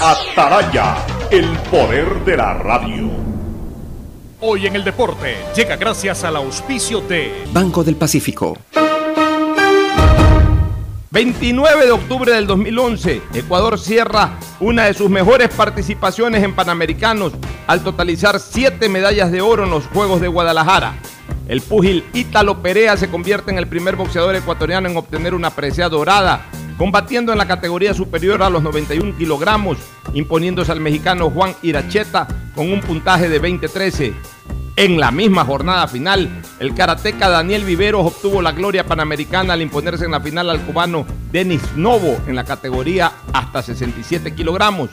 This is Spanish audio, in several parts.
Ataraya, el poder de la radio. Hoy en el deporte llega gracias al auspicio de Banco del Pacífico. 29 de octubre del 2011, Ecuador cierra una de sus mejores participaciones en Panamericanos al totalizar siete medallas de oro en los Juegos de Guadalajara. El púgil Ítalo Perea se convierte en el primer boxeador ecuatoriano en obtener una presea dorada, combatiendo en la categoría superior a los 91 kilogramos, imponiéndose al mexicano Juan Iracheta con un puntaje de 20-13. En la misma jornada final, el karateca Daniel Viveros obtuvo la gloria panamericana al imponerse en la final al cubano Denis Novo en la categoría hasta 67 kilogramos.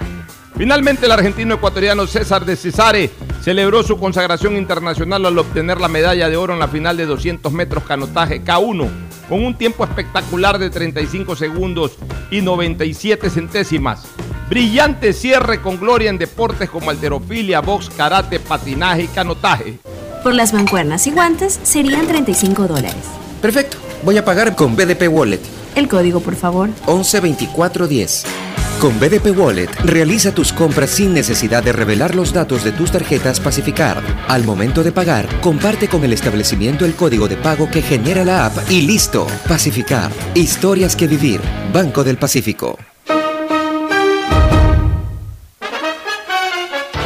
Finalmente, el argentino ecuatoriano César de Cesare celebró su consagración internacional al obtener la medalla de oro en la final de 200 metros canotaje K1, con un tiempo espectacular de 35 segundos y 97 centésimas. Brillante cierre con gloria en deportes como alterofilia, box, karate, patinaje y canotaje. Por las mancuernas y guantes serían 35 dólares. Perfecto. Voy a pagar con BDP Wallet. El código, por favor. 112410. Con BDP Wallet, realiza tus compras sin necesidad de revelar los datos de tus tarjetas Pacificar. Al momento de pagar, comparte con el establecimiento el código de pago que genera la app y listo. Pacificar. Historias que vivir. Banco del Pacífico.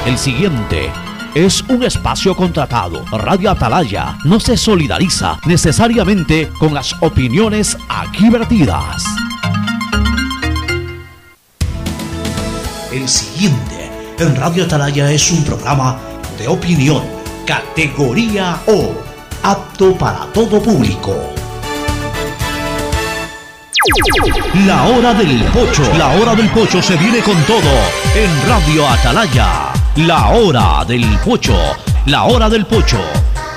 El siguiente es un espacio contratado. Radio Atalaya no se solidariza necesariamente con las opiniones aquí vertidas. El siguiente en Radio Atalaya es un programa de opinión, categoría O, apto para todo público. La hora del pocho. La hora del pocho se viene con todo en Radio Atalaya. La hora del pocho. La hora del pocho.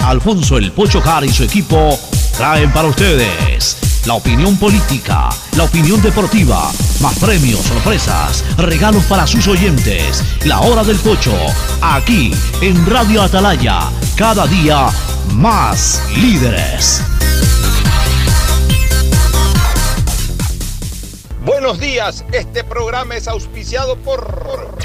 Alfonso el Pocho Car y su equipo traen para ustedes la opinión política, la opinión deportiva, más premios, sorpresas, regalos para sus oyentes. La hora del pocho. Aquí en Radio Atalaya. Cada día más líderes. Buenos días, este programa es auspiciado por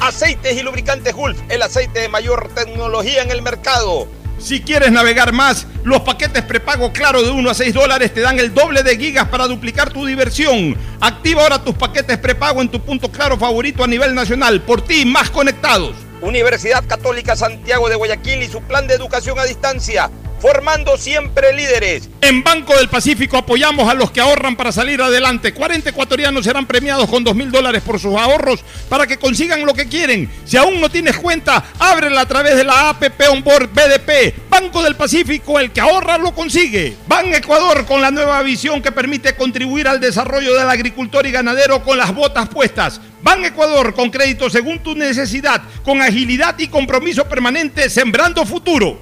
Aceites y Lubricantes Gulf, el aceite de mayor tecnología en el mercado. Si quieres navegar más, los paquetes prepago claro de 1 a 6 dólares te dan el doble de gigas para duplicar tu diversión. Activa ahora tus paquetes prepago en tu punto claro favorito a nivel nacional. Por ti, más conectados. Universidad Católica Santiago de Guayaquil y su plan de educación a distancia formando siempre líderes. En Banco del Pacífico apoyamos a los que ahorran para salir adelante. 40 ecuatorianos serán premiados con 2 mil dólares por sus ahorros para que consigan lo que quieren. Si aún no tienes cuenta, ábrela a través de la APP Onboard BDP. Banco del Pacífico, el que ahorra lo consigue. Ban Ecuador con la nueva visión que permite contribuir al desarrollo del agricultor y ganadero con las botas puestas. Ban Ecuador con crédito según tu necesidad, con agilidad y compromiso permanente, sembrando futuro.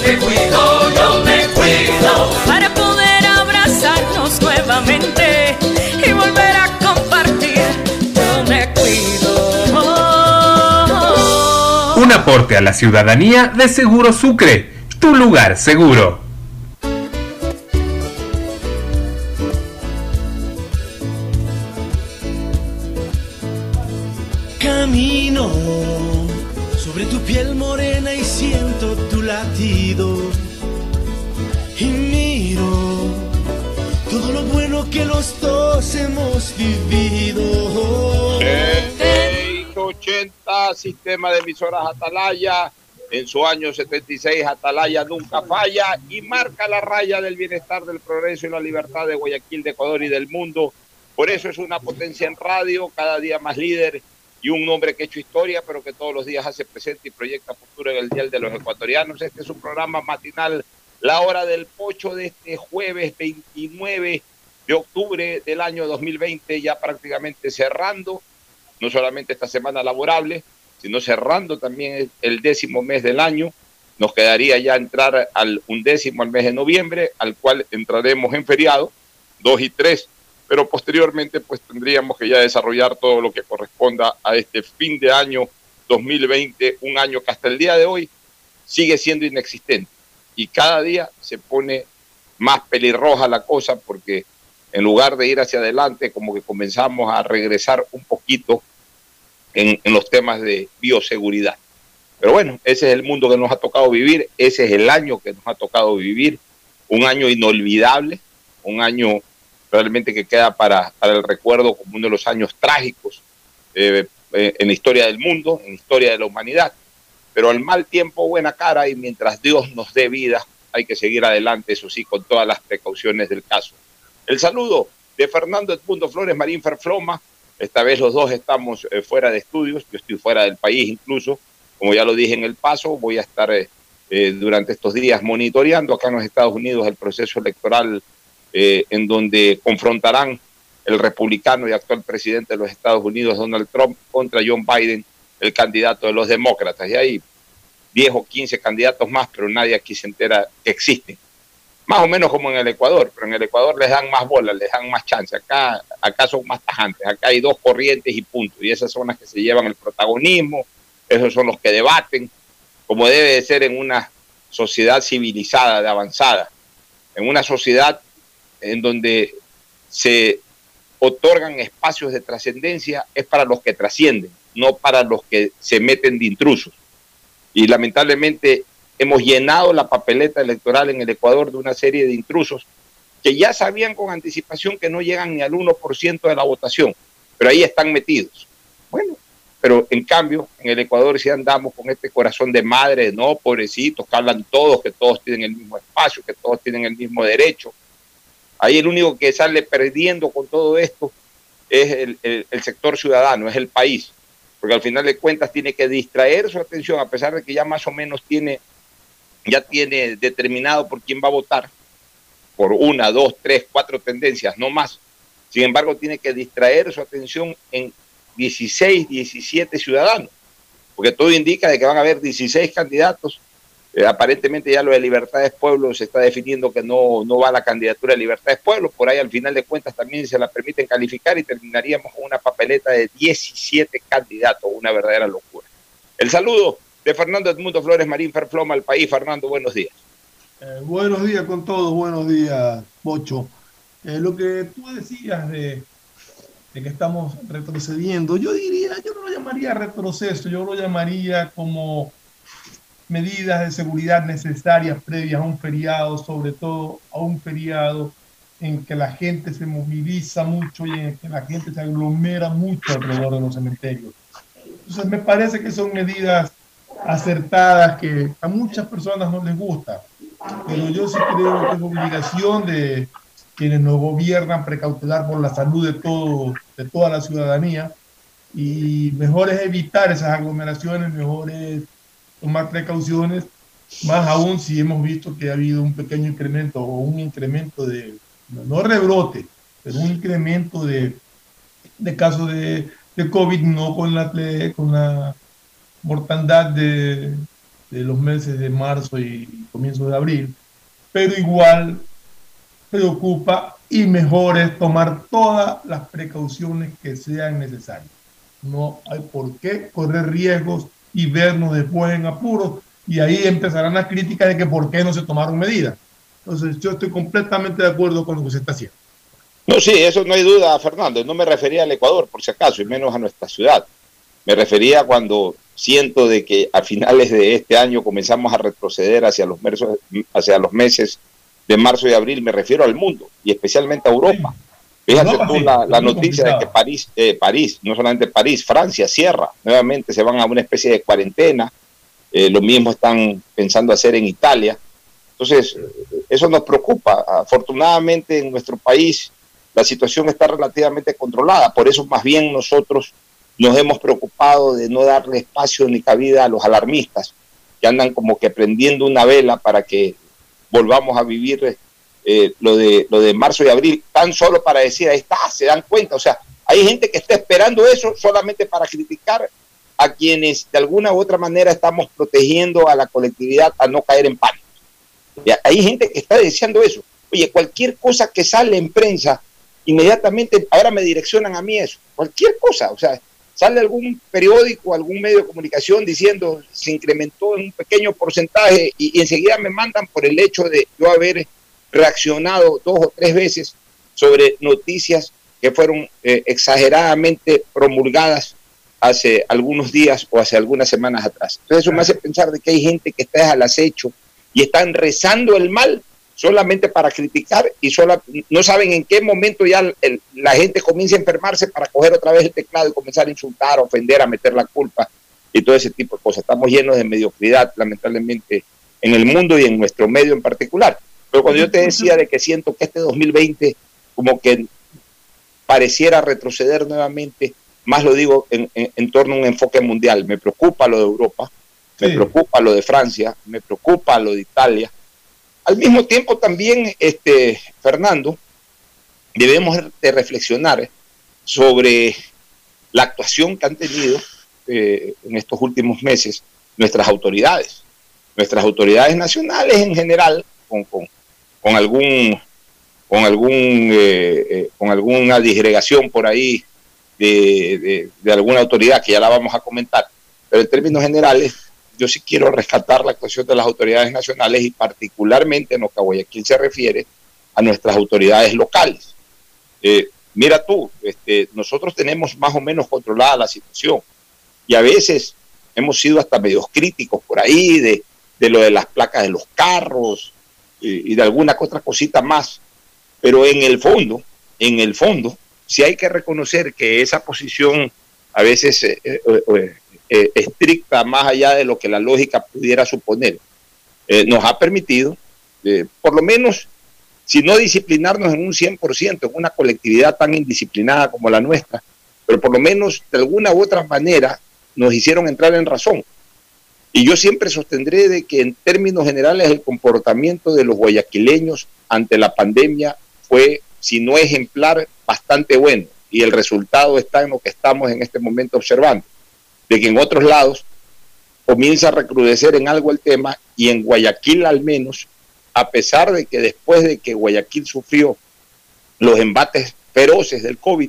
Me cuido, yo me cuido para poder abrazarnos nuevamente y volver a compartir. Yo me cuido. Un aporte a la ciudadanía de Seguro Sucre, tu lugar seguro. Camino sobre tu piel morena y siento tu latido. Y miro todo lo bueno que los dos hemos vivido. 80 Sistema de Emisoras Atalaya. En su año 76, Atalaya nunca falla y marca la raya del bienestar, del progreso y la libertad de Guayaquil, de Ecuador y del mundo. Por eso es una potencia en radio, cada día más líder y un hombre que ha hecho historia, pero que todos los días hace presente y proyecta futuro en el Día de los Ecuatorianos. Este es un programa matinal, la hora del pocho de este jueves 29 de octubre del año 2020, ya prácticamente cerrando, no solamente esta semana laborable, sino cerrando también el décimo mes del año. Nos quedaría ya entrar al undécimo al mes de noviembre, al cual entraremos en feriado, 2 y 3 pero posteriormente pues tendríamos que ya desarrollar todo lo que corresponda a este fin de año 2020, un año que hasta el día de hoy sigue siendo inexistente y cada día se pone más pelirroja la cosa porque en lugar de ir hacia adelante, como que comenzamos a regresar un poquito en, en los temas de bioseguridad. Pero bueno, ese es el mundo que nos ha tocado vivir, ese es el año que nos ha tocado vivir, un año inolvidable, un año realmente que queda para, para el recuerdo como uno de los años trágicos eh, eh, en la historia del mundo, en la historia de la humanidad. Pero al mal tiempo, buena cara, y mientras Dios nos dé vida, hay que seguir adelante, eso sí, con todas las precauciones del caso. El saludo de Fernando Edmundo Flores Marín Ferfloma. Esta vez los dos estamos eh, fuera de estudios, yo estoy fuera del país incluso. Como ya lo dije en el paso, voy a estar eh, eh, durante estos días monitoreando acá en los Estados Unidos el proceso electoral eh, en donde confrontarán el republicano y actual presidente de los Estados Unidos, Donald Trump, contra John Biden, el candidato de los demócratas. Y hay 10 o 15 candidatos más, pero nadie aquí se entera que existen. Más o menos como en el Ecuador, pero en el Ecuador les dan más bolas, les dan más chance. Acá, acá son más tajantes, acá hay dos corrientes y punto. Y esas son las que se llevan el protagonismo, esos son los que debaten, como debe de ser en una sociedad civilizada, de avanzada, en una sociedad en donde se otorgan espacios de trascendencia, es para los que trascienden, no para los que se meten de intrusos. Y lamentablemente hemos llenado la papeleta electoral en el Ecuador de una serie de intrusos que ya sabían con anticipación que no llegan ni al 1% de la votación, pero ahí están metidos. Bueno, pero en cambio en el Ecuador sí andamos con este corazón de madre, no, pobrecitos, que hablan todos, que todos tienen el mismo espacio, que todos tienen el mismo derecho. Ahí el único que sale perdiendo con todo esto es el, el, sector ciudadano, es el país, porque al final de cuentas tiene que distraer su atención, a pesar de que ya más o menos tiene, ya tiene determinado por quién va a votar, por una, dos, tres, cuatro tendencias, no más. Sin embargo, tiene que distraer su atención en 16, 17 ciudadanos, porque todo indica de que van a haber 16 candidatos. Eh, aparentemente ya lo de Libertades Pueblo se está definiendo que no, no va a la candidatura de Libertades Pueblo, por ahí al final de cuentas también se la permiten calificar y terminaríamos con una papeleta de 17 candidatos, una verdadera locura. El saludo de Fernando Edmundo Flores Marín Ferfloma al país. Fernando, buenos días. Eh, buenos días con todos, buenos días, Bocho. Eh, lo que tú decías de, de, que estamos retrocediendo, yo diría, yo no lo llamaría retroceso, yo lo llamaría como medidas de seguridad necesarias previas a un feriado, sobre todo a un feriado en que la gente se moviliza mucho y en que la gente se aglomera mucho alrededor de los cementerios. Entonces me parece que son medidas acertadas que a muchas personas no les gusta, pero yo sí creo que es obligación de quienes nos gobiernan precautelar por la salud de, todo, de toda la ciudadanía y mejor es evitar esas aglomeraciones, mejor es tomar precauciones, más aún si hemos visto que ha habido un pequeño incremento o un incremento de, no rebrote, pero un incremento de, de casos de, de COVID, no con la, con la mortandad de, de los meses de marzo y comienzo de abril, pero igual preocupa y mejor es tomar todas las precauciones que sean necesarias. No hay por qué correr riesgos y vernos después en apuros y ahí empezarán las críticas de que por qué no se tomaron medidas. Entonces yo estoy completamente de acuerdo con lo que se está haciendo. No, sí, eso no hay duda, Fernando. No me refería al Ecuador, por si acaso, y menos a nuestra ciudad. Me refería cuando siento de que a finales de este año comenzamos a retroceder hacia los, hacia los meses de marzo y abril, me refiero al mundo y especialmente a Europa. Fíjate tú la, la noticia complicado. de que París, eh, París, no solamente París, Francia cierra, nuevamente se van a una especie de cuarentena, eh, lo mismo están pensando hacer en Italia. Entonces, eso nos preocupa. Afortunadamente en nuestro país la situación está relativamente controlada, por eso más bien nosotros nos hemos preocupado de no darle espacio ni cabida a los alarmistas que andan como que prendiendo una vela para que volvamos a vivir eh, lo, de, lo de marzo y abril, tan solo para decir, ahí está, se dan cuenta. O sea, hay gente que está esperando eso solamente para criticar a quienes de alguna u otra manera estamos protegiendo a la colectividad a no caer en pánico. Hay gente que está deseando eso. Oye, cualquier cosa que sale en prensa, inmediatamente ahora me direccionan a mí eso. Cualquier cosa, o sea, sale algún periódico, algún medio de comunicación diciendo se incrementó en un pequeño porcentaje y, y, enseguida me mandan por el hecho de yo haber reaccionado dos o tres veces sobre noticias que fueron eh, exageradamente promulgadas hace algunos días o hace algunas semanas atrás. Entonces eso me hace pensar de que hay gente que está al acecho y están rezando el mal solamente para criticar y solo, no saben en qué momento ya la gente comienza a enfermarse para coger otra vez el teclado y comenzar a insultar, ofender, a meter la culpa y todo ese tipo de cosas. Estamos llenos de mediocridad, lamentablemente, en el mundo y en nuestro medio en particular. Pero cuando yo te decía de que siento que este 2020 como que pareciera retroceder nuevamente, más lo digo en, torno a un enfoque mundial. Me preocupa lo de Europa, me preocupa lo de Francia, me preocupa lo de Italia. Al mismo tiempo también, este, Fernando, debemos de reflexionar sobre la actuación que han tenido eh, en estos últimos meses nuestras autoridades, nuestras autoridades nacionales en general, con, con, algún con algún eh, eh, con alguna disgregación por ahí de, alguna autoridad que ya la vamos a comentar, pero en términos generales yo sí quiero rescatar la actuación de las autoridades nacionales y particularmente en lo que a Guayaquil se refiere a nuestras autoridades locales. mira tú, este, nosotros tenemos más o menos controlada la situación y a veces hemos sido hasta medios críticos por ahí de, lo de las placas de los carros y, de alguna otra cosita más. Pero en el fondo, en el fondo, sí hay que reconocer que esa posición a veces eh, eh, eh, estricta, más allá de lo que la lógica pudiera suponer, nos ha permitido, por lo menos, si no disciplinarnos en un 100%, en una colectividad tan indisciplinada como la nuestra, pero por lo menos de alguna u otra manera nos hicieron entrar en razón. Y yo siempre sostendré de que en términos generales el comportamiento de los guayaquileños ante la pandemia fue, si no ejemplar, bastante bueno. Y el resultado está en lo que estamos en este momento observando, de que en otros lados comienza a recrudecer en algo el tema y en Guayaquil al menos, a pesar de que después de que Guayaquil sufrió los embates feroces del COVID,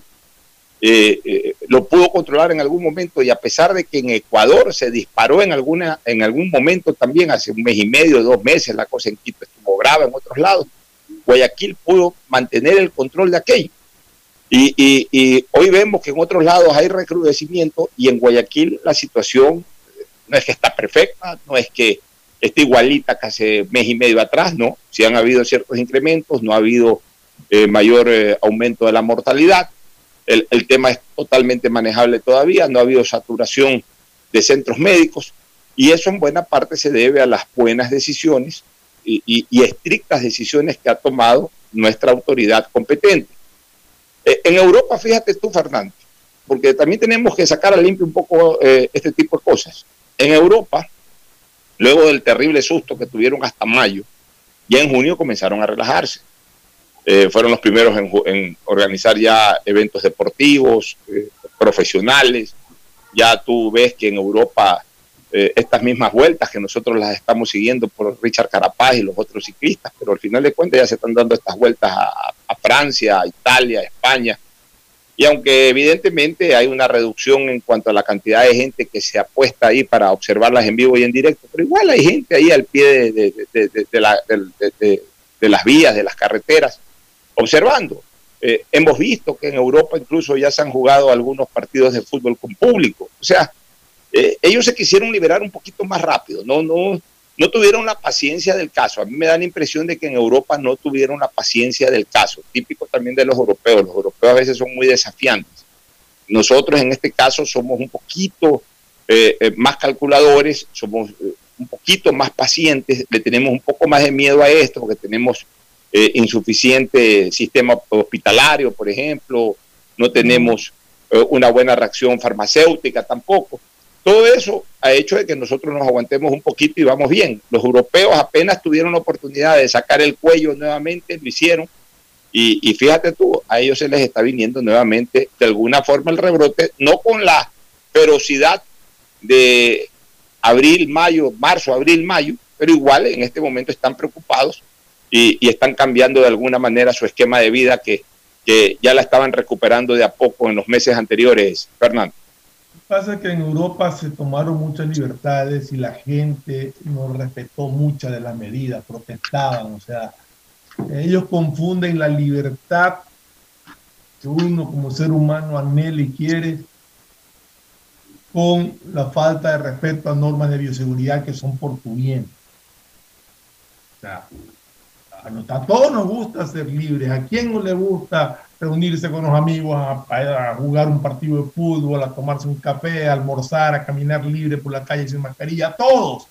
eh, eh, lo pudo controlar en algún momento y a pesar de que en Ecuador se disparó en, alguna, en algún momento también, hace un mes y medio, dos meses, la cosa en Quito estuvo grave en otros lados, Guayaquil pudo mantener el control de aquello. Y, hoy vemos que en otros lados hay recrudecimiento y en Guayaquil la situación no es que está perfecta, no es que esté igualita que hace mes y medio atrás, no, si han habido ciertos incrementos, no ha habido eh, mayor aumento de la mortalidad, el, tema es totalmente manejable todavía, no ha habido saturación de centros médicos y eso en buena parte se debe a las buenas decisiones y, estrictas decisiones que ha tomado nuestra autoridad competente. Eh, en Europa, fíjate tú, Fernando, porque también tenemos que sacar a limpio un poco eh, este tipo de cosas. En Europa, luego del terrible susto que tuvieron hasta mayo, ya en junio comenzaron a relajarse. Eh, fueron los primeros en, organizar ya eventos deportivos, eh, profesionales. Ya tú ves que en Europa eh, estas mismas vueltas que nosotros las estamos siguiendo por Richard Carapaz y los otros ciclistas, pero al final de cuentas ya se están dando estas vueltas a, Francia, a Italia, a España. Y aunque evidentemente hay una reducción en cuanto a la cantidad de gente que se apuesta ahí para observarlas en vivo y en directo, pero igual hay gente ahí al pie de, de las vías, de las carreteras, observando. Eh, hemos visto que en Europa incluso ya se han jugado algunos partidos de fútbol con público. O sea, eh, ellos se quisieron liberar un poquito más rápido, no, no, no tuvieron la paciencia del caso. A mí me da la impresión de que en Europa no tuvieron la paciencia del caso, típico también de los europeos. Los europeos a veces son muy desafiantes. Nosotros en este caso somos un poquito eh, más calculadores, somos un poquito más pacientes, le tenemos un poco más de miedo a esto, porque tenemos eh, insuficiente sistema hospitalario, por ejemplo, no tenemos eh, una buena reacción farmacéutica tampoco. Todo eso ha hecho de que nosotros nos aguantemos un poquito y vamos bien. Los europeos apenas tuvieron la oportunidad de sacar el cuello nuevamente, lo hicieron. Y, y fíjate tú, a ellos se les está viniendo nuevamente de alguna forma el rebrote, no con la ferocidad de abril, mayo, marzo, abril, mayo, pero igual en este momento están preocupados y, están cambiando de alguna manera su esquema de vida que, que ya la estaban recuperando de a poco en los meses anteriores, Fernando. Pasa que en Europa se tomaron muchas libertades y la gente no respetó muchas de las medidas, protestaban, o sea, ellos confunden la libertad que uno como ser humano anhela y quiere con la falta de respeto a normas de bioseguridad que son por tu bien. O sea, a, todos nos gusta ser libres. ¿A quién no le gusta reunirse con los amigos a, a- a jugar un partido de fútbol, a tomarse un café, a almorzar, a caminar libre por la calle sin mascarilla? A todos.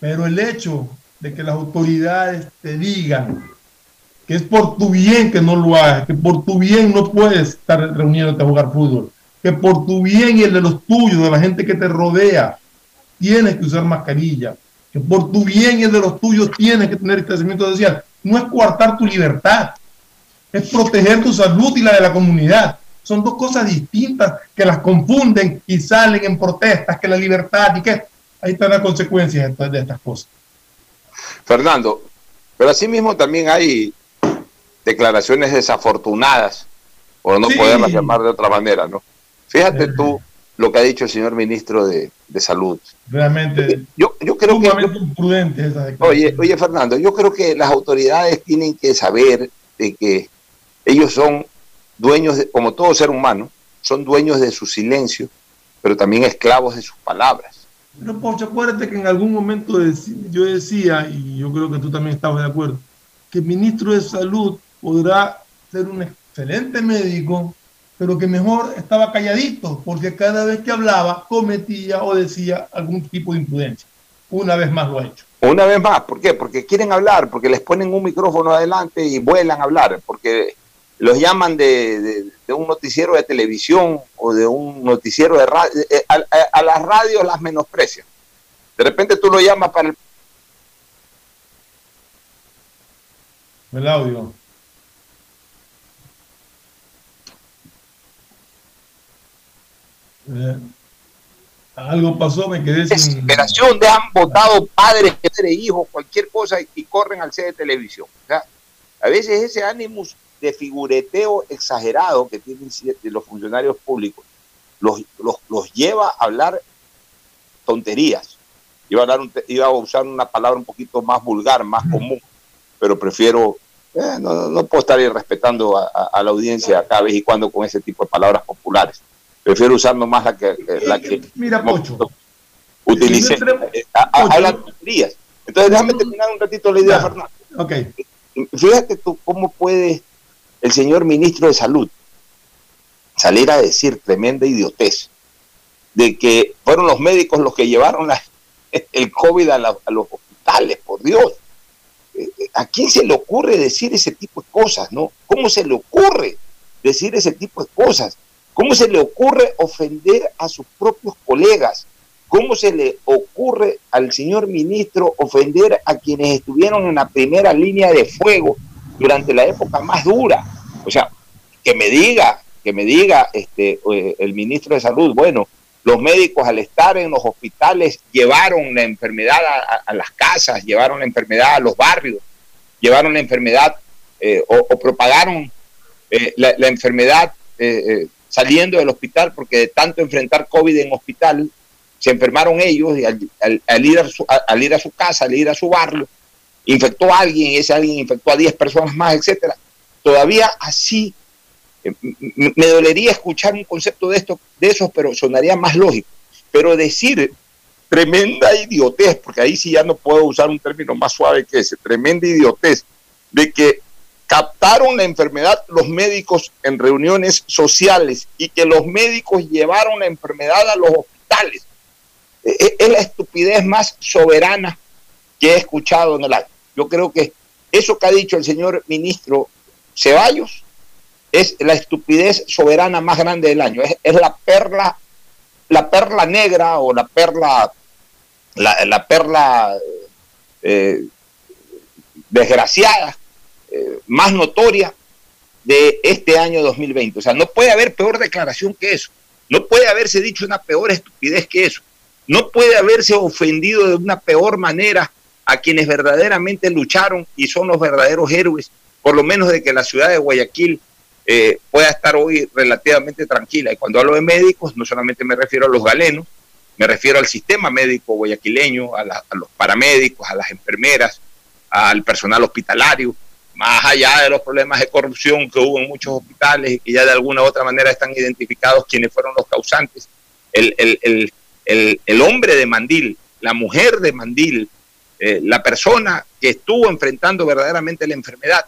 Pero el hecho de que las autoridades te digan que es por tu bien que no lo hagas, que por tu bien no puedes estar reuniéndote a jugar fútbol, que por tu bien y el de los tuyos, de la gente que te rodea, tienes que usar mascarilla, que por tu bien y el de los tuyos tienes que tener distanciamiento social. No es coartar tu libertad, es proteger tu salud y la de la comunidad. Son dos cosas distintas que las confunden y salen en protestas, que la libertad y que ahí están las consecuencias de estas- cosas. Fernando, pero asimismo también hay declaraciones desafortunadas, por no Sí. poderlas llamar de otra manera, ¿no? Fíjate tú lo que ha dicho el señor ministro de, de Salud. Realmente, Yo, yo creo que... Oye, oye, Fernando, yo creo que las autoridades tienen que saber de que ellos son dueños, de, como todo ser humano, son dueños de su silencio, pero también esclavos de sus palabras. Pero, Pocho, acuérdate que en algún momento yo decía, y yo creo que tú también estabas de acuerdo, que el ministro de Salud podrá ser un excelente médico, pero que mejor estaba calladito, porque cada vez que hablaba cometía o decía algún tipo de imprudencia. Una vez más lo ha hecho. Una vez más, ¿por qué? Porque quieren hablar, porque les ponen un micrófono adelante y vuelan a hablar, porque los llaman de, de- de un noticiero de televisión o de un noticiero de radio. A, a- a las radios las menosprecian. De repente tú lo llamas para el El audio. Eh, algo pasó, me quedé sin... desesperación, dejan votado padres, hijos, cualquier cosa y, corren al set de televisión. O sea, a veces ese ánimo de figureteo exagerado que tienen los funcionarios públicos los, los, los lleva a hablar tonterías. Iba a, hablar un te- iba a usar una palabra un poquito más vulgar, más común, pero prefiero, eh, no, no- no puedo estar irrespetando a, a- a la audiencia cada vez y cuando con ese tipo de palabras populares. Prefiero usar nomás la que, la que Mira, Pocho. utilicé. No Eh, a- a- Pocho. hablan tonterías. Entonces déjame terminar un ratito la idea, Ya. Fernando. Ok. Fíjate tú cómo puede el señor ministro de Salud salir a decir tremenda idiotez de que fueron los médicos los que llevaron la- el COVID a, la- a los hospitales, por Dios. Eh, eh, ¿A quién se le ocurre decir ese tipo de cosas, no? ¿Cómo se le ocurre decir ese tipo de cosas? ¿Cómo se le ocurre ofender a sus propios colegas? ¿Cómo se le ocurre al señor ministro ofender a quienes estuvieron en la primera línea de fuego durante la época más dura? O sea, que me diga, que me diga este, eh, el ministro de Salud, bueno, los médicos al estar en los hospitales llevaron la enfermedad a, las casas, llevaron la enfermedad a los barrios, llevaron la enfermedad eh, o, propagaron eh, la, enfermedad saliendo del hospital porque de tanto enfrentar COVID en hospital se enfermaron ellos y al, ir a su, al ir a su casa, al ir a su barrio, infectó a alguien y ese alguien infectó a 10 personas más, etcétera. Todavía así eh, me dolería escuchar un concepto de esto, de esos, pero sonaría más lógico. Pero decir tremenda idiotez, porque ahí sí ya no puedo usar un término más suave que ese, tremenda idiotez, de que captaron la enfermedad los médicos en reuniones sociales y que los médicos llevaron la enfermedad a los hospitales. E- e- Es la estupidez más soberana que he escuchado en el año. Yo creo que eso que ha dicho el señor ministro Ceballos es la estupidez soberana más grande del año. Es, la perla, la perla negra o la perla, la, la perla eh, desgraciada, eh, más notoria de este año 2020. O sea, no puede haber peor declaración que eso. No puede haberse dicho una peor estupidez que eso. No puede haberse ofendido de una peor manera a quienes verdaderamente lucharon y son los verdaderos héroes, por lo menos de que la ciudad de Guayaquil eh, pueda estar hoy relativamente tranquila. Y cuando hablo de médicos, no solamente me refiero a los galenos, me refiero al sistema médico guayaquileño, a, la- a los paramédicos, a las enfermeras, al personal hospitalario, más allá de los problemas de corrupción que hubo en muchos hospitales y que ya de alguna u otra manera están identificados quienes fueron los causantes, el, el, el, el, hombre de Mandil, la mujer de Mandil, eh, la persona que estuvo enfrentando verdaderamente la enfermedad,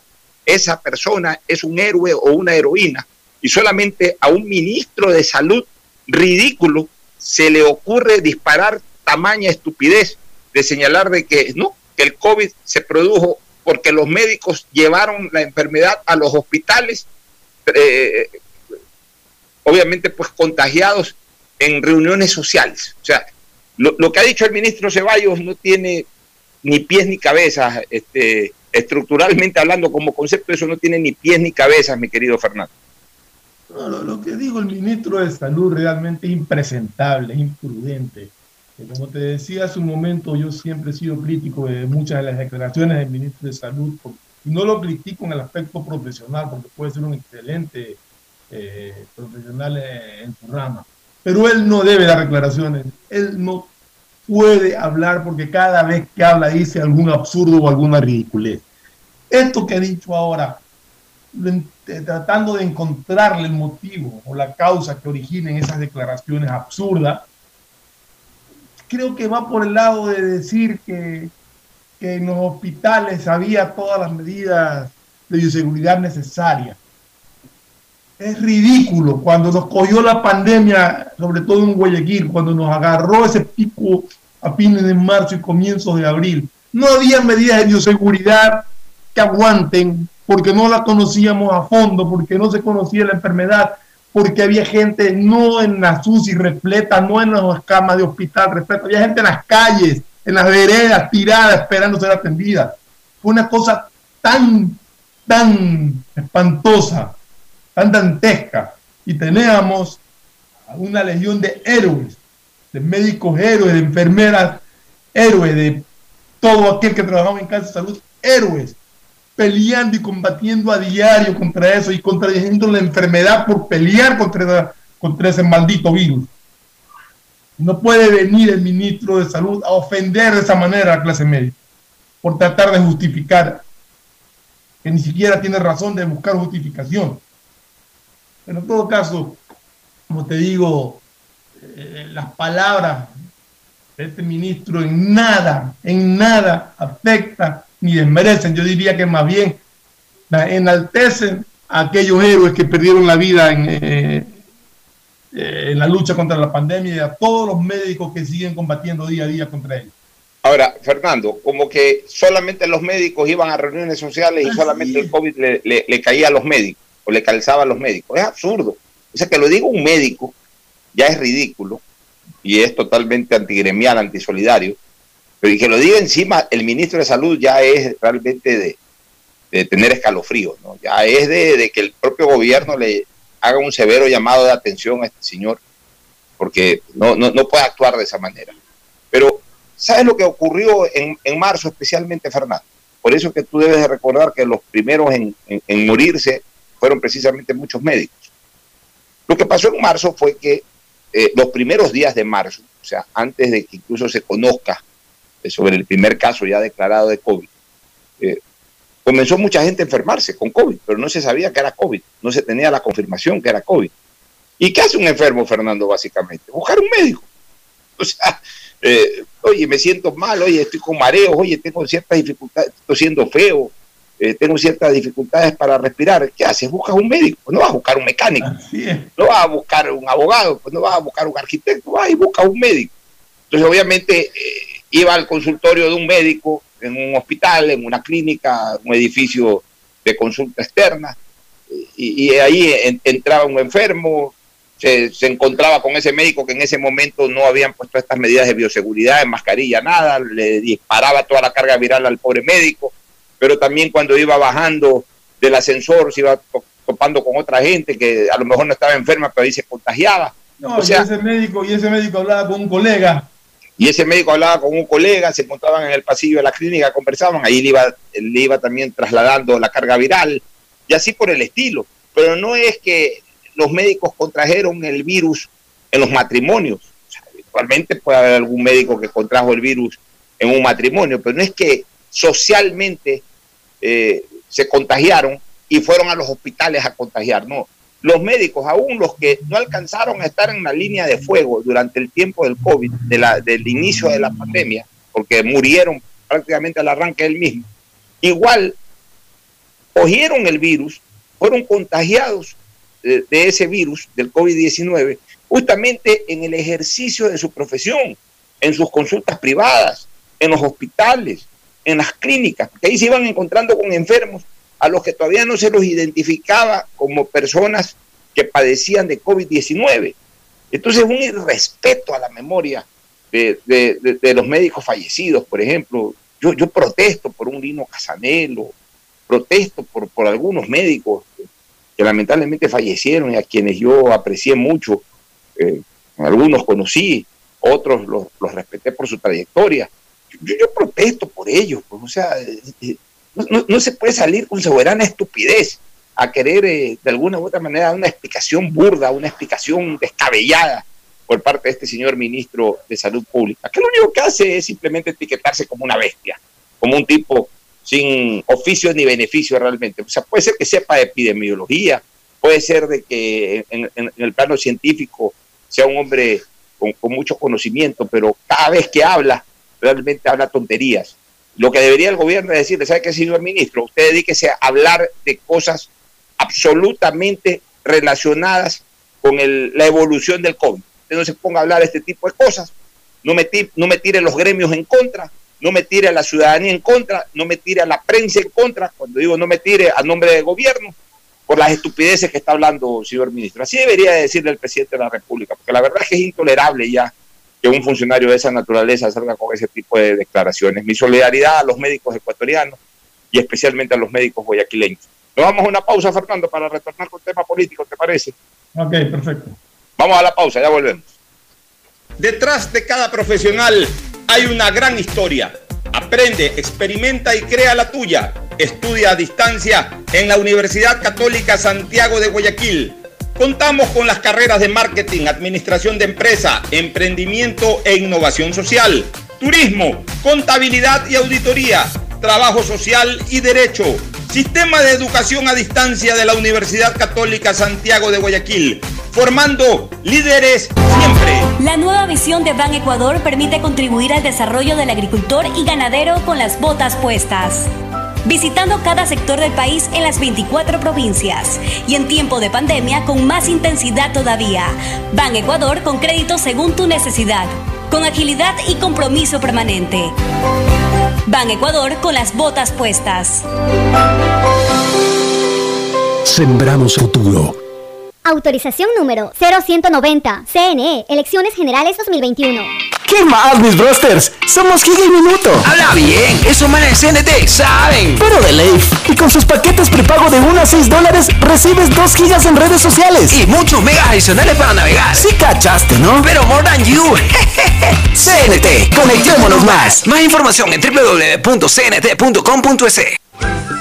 esa persona es un héroe o una heroína y solamente a un ministro de salud ridículo se le ocurre disparar tamaña estupidez de señalar de que no, que el COVID se produjo porque los médicos llevaron la enfermedad a los hospitales, eh, obviamente pues contagiados en reuniones sociales. O sea, lo, que ha dicho el ministro Ceballos no tiene ni pies ni cabezas, este, estructuralmente hablando como concepto, eso no tiene ni pies ni cabezas, mi querido Fernando. Lo, que dijo el ministro de Salud realmente es impresentable, es imprudente. Como te decía hace un momento, yo siempre he sido crítico de muchas de las declaraciones del ministro de Salud, y no lo critico en el aspecto profesional, porque puede ser un excelente eh, profesional en su rama, pero él no debe dar declaraciones, él no puede hablar porque cada vez que habla dice algún absurdo o alguna ridiculez. Esto que ha dicho ahora, tratando de encontrarle el motivo o la causa que originen esas declaraciones absurdas, creo que va por el lado de decir que, que en los hospitales había todas las medidas de bioseguridad necesarias. Es ridículo cuando nos cogió la pandemia, sobre todo en Guayaquil, cuando nos agarró ese pico a fines de marzo y comienzos de abril. No había medidas de bioseguridad que aguanten porque no la conocíamos a fondo, porque no se conocía la enfermedad, porque había gente no en las UCI repleta, no en las camas de hospital repleta, había gente en las calles, en las veredas, tirada, esperando ser atendida. Fue una cosa tan, tan espantosa, tan dantesca. Y teníamos una legión de héroes, de médicos héroes, de enfermeras héroes, de todo aquel que trabajaba en casa de salud, héroes, peleando y combatiendo a diario contra eso y contradiciendo la enfermedad por pelear contra, contra ese maldito virus. No puede venir el ministro de Salud a ofender de esa manera a la clase media por tratar de justificar que ni siquiera tiene razón de buscar justificación. Pero en todo caso, como te digo, eh, las palabras de este ministro en nada, en nada afecta ni desmerecen. Yo diría que más bien enaltecen a aquellos héroes que perdieron la vida en, eh, eh, en la lucha contra la pandemia y a todos los médicos que siguen combatiendo día a día contra ella. Ahora, Fernando, como que solamente los médicos iban a reuniones sociales y solamente el COVID le, le, le, caía a los médicos o le calzaba a los médicos. Es absurdo. O sea, que lo diga un médico ya es ridículo y es totalmente antigremial, antisolidario. Pero y que lo diga encima el ministro de Salud ya es realmente de, tener escalofríos, ¿no? Ya es de, que el propio gobierno le haga un severo llamado de atención a este señor, porque no, no, no puede actuar de esa manera. Pero, ¿sabes lo que ocurrió en, en, marzo, especialmente, Fernando? Por eso que tú debes de recordar que los primeros en, en, morirse fueron precisamente muchos médicos. Lo que pasó en marzo fue que eh, los primeros días de marzo, o sea, antes de que incluso se conozca sobre el primer caso ya declarado de COVID, eh, comenzó mucha gente a enfermarse con COVID, pero no se sabía que era COVID, no se tenía la confirmación que era COVID. ¿Y qué hace un enfermo, Fernando, básicamente? Buscar un médico. O sea, eh, oye, me siento mal, oye, estoy con mareos, oye, tengo ciertas dificultades, estoy siendo feo, eh, tengo ciertas dificultades para respirar. ¿Qué haces? Buscas un médico, no vas a buscar un mecánico, no vas a buscar un abogado, pues no vas a buscar un arquitecto, vas y buscas un médico. Entonces, obviamente, eh, iba al consultorio de un médico en un hospital, en una clínica, un edificio de consulta externa, y, y ahí en, entraba un enfermo, se, se, encontraba con ese médico que en ese momento no habían puesto estas medidas de bioseguridad, en mascarilla, nada, le disparaba toda la carga viral al pobre médico, pero también cuando iba bajando del ascensor se iba topando con otra gente que a lo mejor no estaba enferma, pero ahí se contagiaba. No, o sea, y ese médico, y ese médico hablaba con un colega y ese médico hablaba con un colega, se encontraban en el pasillo de la clínica, conversaban, ahí le iba, le iba también trasladando la carga viral, y así por el estilo. Pero no es que los médicos contrajeron el virus en los matrimonios. O puede haber algún médico que contrajo el virus en un matrimonio, pero no es que socialmente eh, se contagiaron y fueron a los hospitales a contagiar. No, los médicos, aún los que no alcanzaron a estar en la línea de fuego durante el tiempo del COVID, de la, del inicio de la pandemia, porque murieron prácticamente al arranque del mismo, igual cogieron el virus, fueron contagiados de, de ese virus, del COVID-19, justamente en el ejercicio de su profesión, en sus consultas privadas, en los hospitales, en las clínicas, porque ahí se iban encontrando con enfermos a los que todavía no se los identificaba como personas que padecían de COVID-19. Entonces, un irrespeto a la memoria de, de- de- de los médicos fallecidos, por ejemplo. Yo, yo protesto por un Lino Casanelo, protesto por, por algunos médicos que, lamentablemente fallecieron y a quienes yo aprecié mucho. Eh, algunos conocí, otros los, los respeté por su trayectoria. Yo, yo protesto por ellos, pues, o sea, eh, eh, no, se puede salir con soberana estupidez a querer eh, de alguna u otra manera una explicación burda, una explicación descabellada por parte de este señor ministro de Salud Pública, que lo único que hace es simplemente etiquetarse como una bestia, como un tipo sin oficio ni beneficio realmente. O sea, puede ser que sepa de epidemiología, puede ser de que en el plano científico sea un hombre con, con mucho conocimiento, pero cada vez que habla, realmente habla tonterías. Lo que debería el gobierno es decirle, ¿sabe qué, señor ministro? Usted dedíquese a hablar de cosas absolutamente relacionadas con la evolución del COVID. Usted no se ponga a hablar de este tipo de cosas, no me, no me tire los gremios en contra, no me tire a la ciudadanía en contra, no me tire a la prensa en contra, cuando digo no me tire a nombre del gobierno, por las estupideces que está hablando, señor ministro. Así debería de decirle el presidente de la República, porque la verdad es que es intolerable ya que un funcionario de esa naturaleza salga con ese tipo de declaraciones. Mi solidaridad a los médicos ecuatorianos y especialmente a los médicos guayaquileños. Nos vamos a una pausa, Fernando, para retornar con tema político, ¿te parece? Ok, perfecto. Vamos a la pausa, ya volvemos. Detrás de cada profesional hay una gran historia. Aprende, experimenta y crea la tuya. Estudia a distancia en la Universidad Católica Santiago de Guayaquil. Contamos con las carreras de marketing, administración de empresa, emprendimiento e innovación social, turismo, contabilidad y auditoría, trabajo social y derecho. Sistema de educación a distancia de la Universidad Católica Santiago de Guayaquil, formando líderes siempre. La nueva visión de Ban Ecuador permite contribuir al desarrollo del agricultor y ganadero con las botas puestas. Visitando cada sector del país en las 24 provincias y en tiempo de pandemia con más intensidad todavía. Ban Ecuador con crédito según tu necesidad, con agilidad y compromiso permanente. Ban Ecuador con las botas puestas. Sembramos futuro. Autorización número 0190. CNE, Elecciones Generales 2021. ¿Qué más, mis brosters? Somos Giga y Minuto. Habla bien, esos manes CNT saben. Pero de ley. Y con sus paquetes prepago de 1 a 6 dólares, recibes 2 gigas en redes sociales. Y muchos megas adicionales para navegar. Sí cachaste, ¿no? Pero more than you. CNT, conectémonos más. Más información en www.cnt.com.es.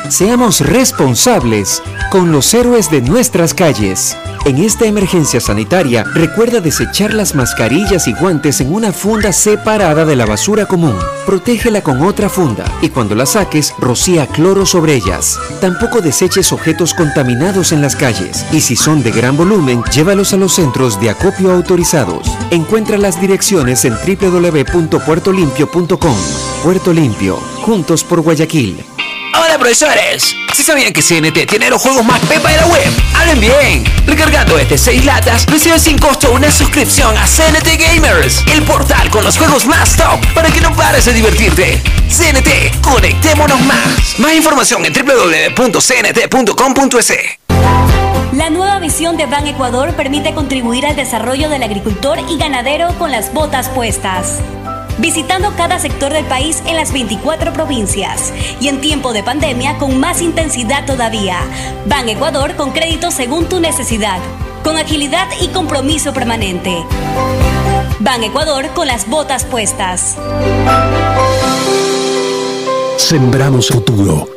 Seamos responsables con los héroes de nuestras calles. En esta emergencia sanitaria, recuerda desechar las mascarillas y guantes en una funda separada de la basura común. Protégela con otra funda y cuando la saques, rocía cloro sobre ellas. Tampoco deseches objetos contaminados en las calles y si son de gran volumen, llévalos a los centros de acopio autorizados. Encuentra las direcciones en www.puertolimpio.com. Puerto Limpio, juntos por Guayaquil. Hola profesores, ¿sí sabían que CNT tiene los juegos más pepa de la web? ¡Hablen bien! Recargando este 6 latas, recibes sin costo una suscripción a CNT Gamers, el portal con los juegos más top para que no pares de divertirte. CNT, conectémonos más. Más información en www.cnt.com.es. La nueva visión de Ban Ecuador permite contribuir al desarrollo del agricultor y ganadero con las botas puestas. Visitando cada sector del país en las 24 provincias y en tiempo de pandemia con más intensidad todavía. Ban Ecuador con crédito según tu necesidad, con agilidad y compromiso permanente. Ban Ecuador con las botas puestas. Sembramos futuro.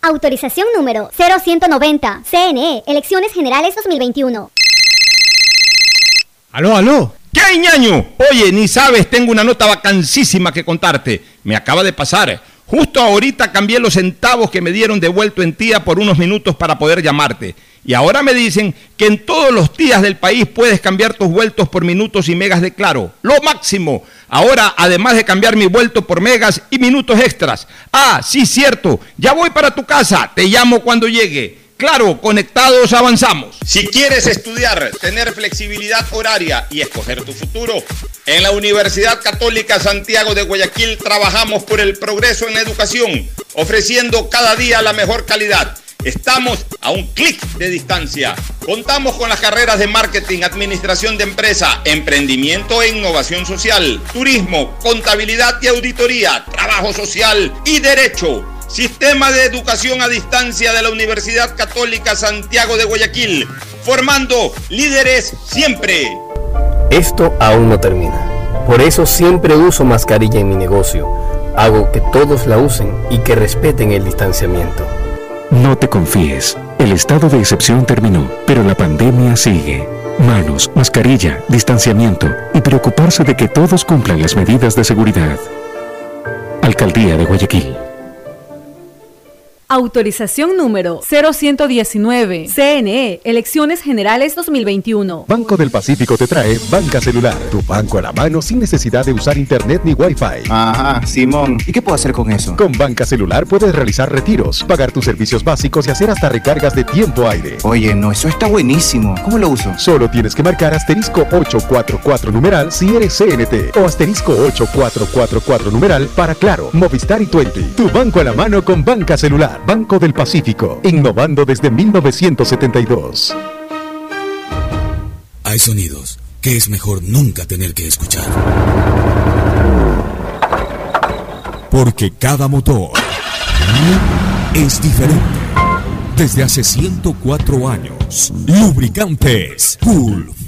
Autorización número 0190. CNE, Elecciones Generales 2021. Aló, aló. ¿Qué hay, ñaño? Oye, ni sabes, tengo una nota vacancísima que contarte. Me acaba de pasar. Justo ahorita cambié los centavos que me dieron devuelto en tía por unos minutos para poder llamarte. Y ahora me dicen que en todos los días del país puedes cambiar tus vueltos por minutos y megas de claro. Lo máximo. Ahora, además de cambiar mi vuelto por megas y minutos extras. Ah, sí, cierto. Ya voy para tu casa. Te llamo cuando llegue. Claro, conectados avanzamos. Si quieres estudiar, tener flexibilidad horaria y escoger tu futuro, en la Universidad Católica Santiago de Guayaquil trabajamos por el progreso en educación, ofreciendo cada día la mejor calidad. Estamos a un clic de distancia. Contamos con las carreras de marketing, administración de empresa, emprendimiento e innovación social, turismo, contabilidad y auditoría, trabajo social y derecho. Sistema de Educación a Distancia de la Universidad Católica Santiago de Guayaquil, formando líderes siempre. Esto aún no termina. Por eso siempre uso mascarilla en mi negocio. Hago que todos la usen y que respeten el distanciamiento. No te confíes. El estado de excepción terminó, pero la pandemia sigue. Manos, mascarilla, distanciamiento y preocuparse de que todos cumplan las medidas de seguridad. Alcaldía de Guayaquil. Autorización número 0119. CNE, Elecciones Generales 2021. Banco del Pacífico te trae Banca Celular. Tu banco a la mano sin necesidad de usar internet ni wifi. Ajá, Simón. ¿Y qué puedo hacer con eso? Con Banca Celular puedes realizar retiros, pagar tus servicios básicos y hacer hasta recargas de tiempo aire. Oye, no, eso está buenísimo. ¿Cómo lo uso? Solo tienes que marcar asterisco 844 numeral si eres CNT o asterisco 8444 numeral para Claro, Movistar y Twenty. Tu banco a la mano con Banca Celular. Banco del Pacífico, innovando desde 1972. Hay sonidos que es mejor nunca tener que escuchar. Porque cada motor es diferente. Desde hace 104 años, Lubricantes Gulf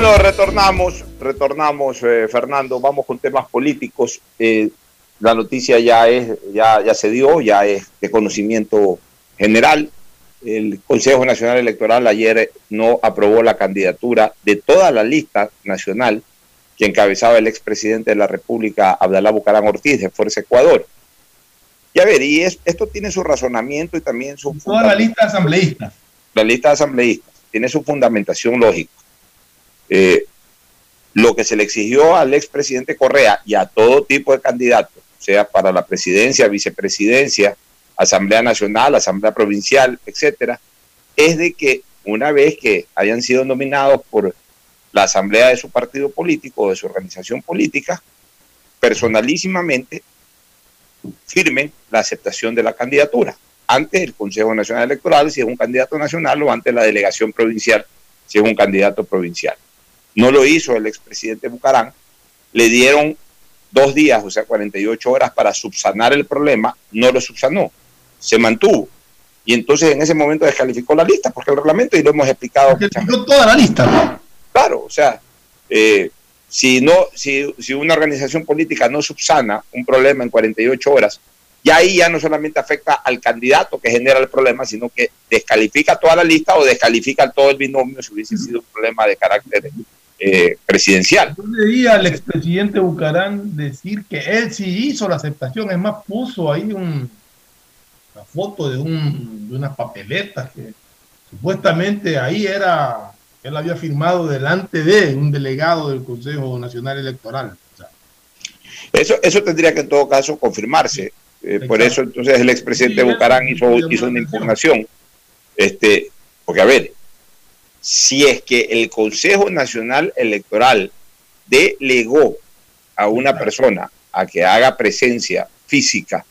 Bueno, retornamos, retornamos, eh, Fernando. Vamos con temas políticos. Eh, la noticia ya es, ya, ya se dio, ya es de conocimiento general. El Consejo Nacional Electoral ayer no aprobó la candidatura de toda la lista nacional que encabezaba el expresidente de la República, Abdalá Bucarán Ortiz, de Fuerza Ecuador. Y a ver, y esto tiene su razonamiento y también su... Toda la lista asambleísta. La lista asambleísta tiene su fundamentación lógica. Eh, lo que se le exigió al expresidente Correa y a todo tipo de candidatos, sea para la presidencia, vicepresidencia, Asamblea Nacional, Asamblea Provincial, etcétera, es de que una vez que hayan sido nominados por la asamblea de su partido político o de su organización política, personalísimamente firmen la aceptación de la candidatura ante el Consejo Nacional Electoral si es un candidato nacional o ante la delegación provincial si es un candidato provincial. No lo hizo el expresidente Bucarán. Le dieron dos días, o sea, 48 horas para subsanar el problema. No lo subsanó. Se mantuvo. Y entonces en ese momento descalificó la lista, porque el reglamento, y lo hemos explicado. Descalificó toda la lista. Claro, o sea, eh, si, no, si, si una organización política no subsana un problema en 48 horas, y ahí ya no solamente afecta al candidato que genera el problema, sino que descalifica toda la lista o descalifica todo el binomio si hubiese sido un problema de carácter eh, presidencial. Yo leía al expresidente Bucarán decir que él sí hizo la aceptación, es más, puso ahí un, una foto de, un, de unas papeletas que supuestamente ahí era, él había firmado delante de un delegado del Consejo Nacional Electoral. Eso, eso tendría que en todo caso confirmarse. Eh, por eso entonces el expresidente Bucarán hizo, hizo una impugnación. Este, porque a ver, si es que el Consejo Nacional Electoral delegó a una persona a que haga presencia física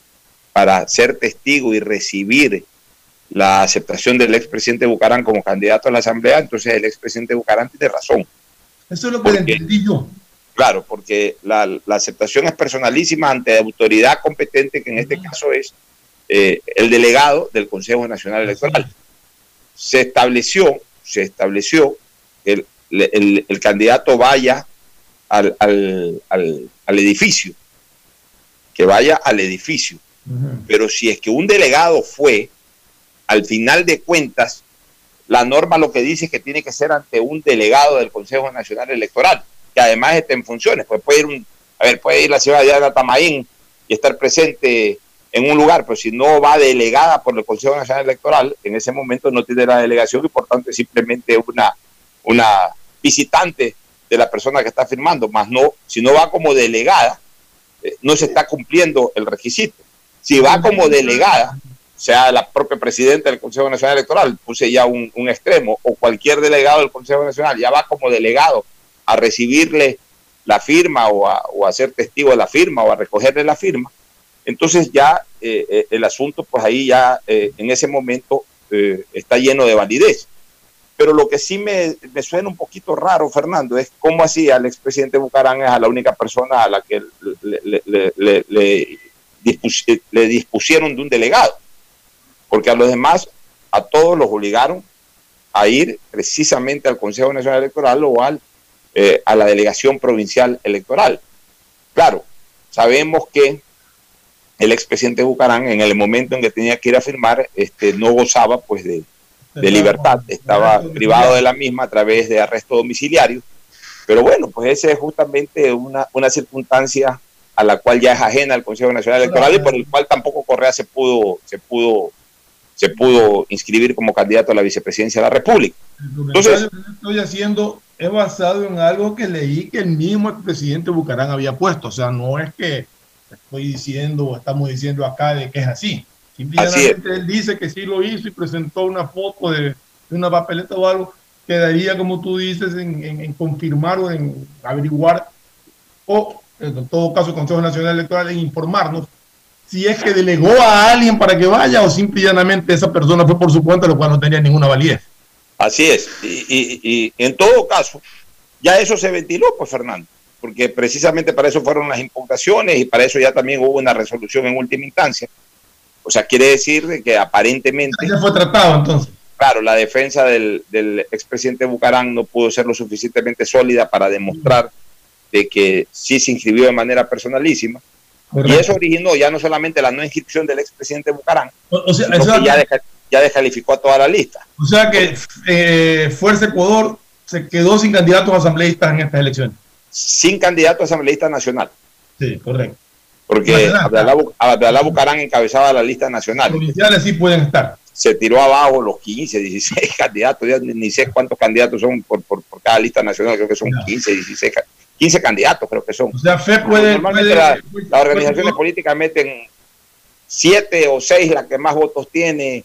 para ser testigo y recibir la aceptación del expresidente Bucarán como candidato a la Asamblea, entonces el expresidente Bucarán tiene razón. Eso es lo que entendí yo. Claro, porque la, la, aceptación es personalísima ante la autoridad competente, que en este caso es eh, el delegado del Consejo Nacional Electoral. Se estableció, se estableció que el, el, el candidato vaya al, al, al, al, edificio, que vaya al edificio. Uh -huh. Pero si es que un delegado fue, al final de cuentas, la norma lo que dice es que tiene que ser ante un delegado del Consejo Nacional Electoral, que además esté en funciones. Pues puede ir, un, a ver, puede ir la ciudad de Tamaín y estar presente en un lugar, pero si no va delegada por el Consejo Nacional Electoral, en ese momento no tiene la delegación y por tanto es simplemente una, una visitante de la persona que está firmando, más no, si no va como delegada, eh, no se está cumpliendo el requisito. Si va como delegada, sea la propia presidenta del Consejo Nacional Electoral, puse ya un, un, extremo, o cualquier delegado del Consejo Nacional, ya va como delegado a recibirle la firma o a, o a ser testigo de la firma o a recogerle la firma, entonces ya eh, eh, el asunto, pues ahí ya eh, en ese momento eh, está lleno de validez. Pero lo que sí me, me, suena un poquito raro, Fernando, es cómo así al expresidente Bucarán es a la única persona a la que le, le, le, le dispus, dispusieron de un delegado. Porque a los demás, a todos los obligaron a ir precisamente al Consejo Nacional Electoral o al, a la delegación provincial electoral. Claro, sabemos que el expresidente Bucarán, en el momento en que tenía que ir a firmar, este, no gozaba pues de, de libertad, estaba privado de la misma a través de arresto domiciliario. Pero bueno, pues esa es justamente una, una circunstancia a la cual ya es ajena al Consejo Nacional Electoral y por el cual tampoco Correa se pudo, se pudo, se pudo inscribir como candidato a la vicepresidencia de la República. Entonces, que estoy haciendo es basado en algo que leí que el mismo expresidente Bucarán había puesto. O sea, no es que estoy diciendo o estamos diciendo acá de que es así. Simplemente él dice que sí lo hizo y presentó una foto de, de una papeleta o algo, quedaría, como tú dices, en, en, en, confirmar o en averiguar, o en todo caso el Consejo Nacional Electoral en informarnos si es que delegó a alguien para que vaya o simplemente esa persona fue por su cuenta, lo cual no tenía ninguna validez. Así es. Y, y, y en todo caso, ya eso se ventiló, pues Fernando porque precisamente para eso fueron las impugnaciones y para eso ya también hubo una resolución en última instancia. O sea, quiere decir que aparentemente... Ya fue tratado entonces. Claro, la defensa del, del expresidente Bucarán no pudo ser lo suficientemente sólida para demostrar de que sí se inscribió de manera personalísima. Correcto. Y eso originó ya no solamente la no inscripción del expresidente Bucarán, o, o sea, sino que ya, deja, ya descalificó a toda la lista. O sea que eh, Fuerza Ecuador se quedó sin candidatos asambleístas en estas elecciones sin candidato asambleísta nacional. Sí, correcto. Porque Abdalá Bucarán encabezaba la lista nacional. Provinciales sí pueden estar. Se tiró abajo los 15, 16 candidatos, ya ni sé cuántos candidatos son por, por, por cada lista nacional, creo que son ya. 15, 16, 15 candidatos creo que son. O sea, FE puede... Normalmente puede, la, las organizaciones políticas meten 7 o 6 la que más votos tiene,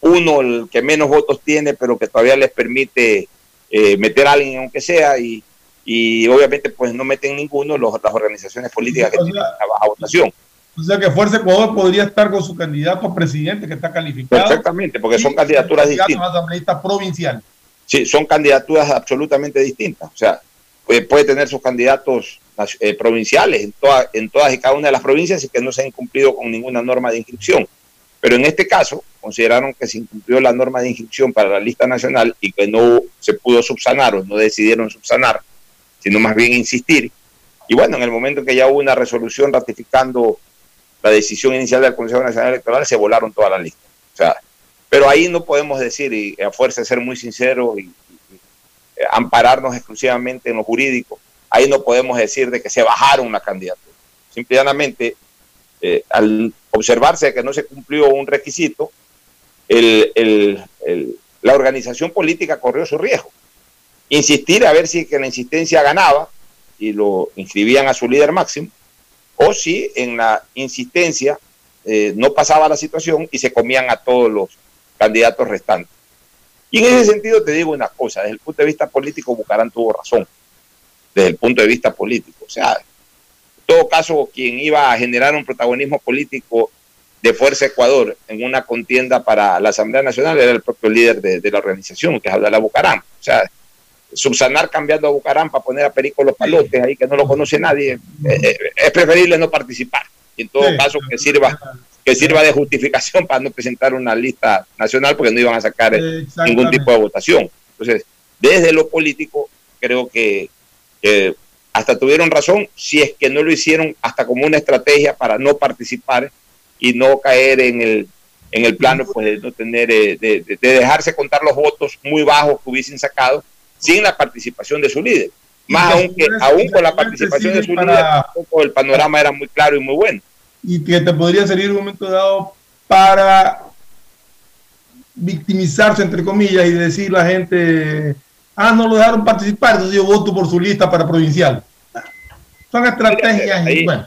uno el que menos votos tiene, pero que todavía les permite eh, meter a alguien aunque sea y y obviamente pues no meten ninguno los, las organizaciones políticas que o sea, tienen baja votación. O sea que Fuerza Ecuador podría estar con su candidato a presidente que está calificado. Perfectamente, porque son candidaturas distintas. asambleísta provincial. Sí, son candidaturas absolutamente distintas. O sea, puede, puede tener sus candidatos eh, provinciales en, toda, en todas y cada una de las provincias y que no se han incumplido con ninguna norma de inscripción. Pero en este caso, consideraron que se incumplió la norma de inscripción para la lista nacional y que no se pudo subsanar o no decidieron subsanar sino más bien insistir. Y bueno, en el momento en que ya hubo una resolución ratificando la decisión inicial del Consejo Nacional Electoral, se volaron todas las listas. Pero ahí no podemos decir, y a fuerza de ser muy sinceros y, y, ampararnos exclusivamente en lo jurídico, ahí no podemos decir de que se bajaron la candidatura. Simplemente, eh, al observarse que no se cumplió un requisito, el, la organización política corrió su riesgo insistir a ver si que la insistencia ganaba y lo inscribían a su líder máximo, o si en la insistencia eh, no pasaba la situación y se comían a todos los candidatos restantes. Y en ese sentido te digo una cosa, desde el punto de vista político, Bucarán tuvo razón, desde el punto de vista político. O sea, en todo caso, quien iba a generar un protagonismo político de Fuerza Ecuador en una contienda para la Asamblea Nacional era el propio líder de, la organización, que es Abdalá Bucaram. O sea, subsanar cambiando a Bucaram para poner a Perico los palotes ahí que no lo conoce nadie, eh, eh, es preferible no participar. Y en todo caso, que sirva que sirva de justificación para no presentar una lista nacional porque no iban a sacar eh, ningún tipo de votación. Entonces, desde lo político, creo que hasta tuvieron razón si es que no lo hicieron hasta como una estrategia para no participar y no caer en el, en el plano pues, de no tener, eh, de, dejarse contar los votos muy bajos que hubiesen sacado sin la participación de su líder. Más aún, que, aún con la participación de su líder, el panorama era muy claro y muy bueno y que te podría salir un momento dado para victimizarse, entre comillas, y decir la gente, ah, no lo dejaron participar, entonces yo voto por su lista para provincial. Son estrategias. Ahí, bueno,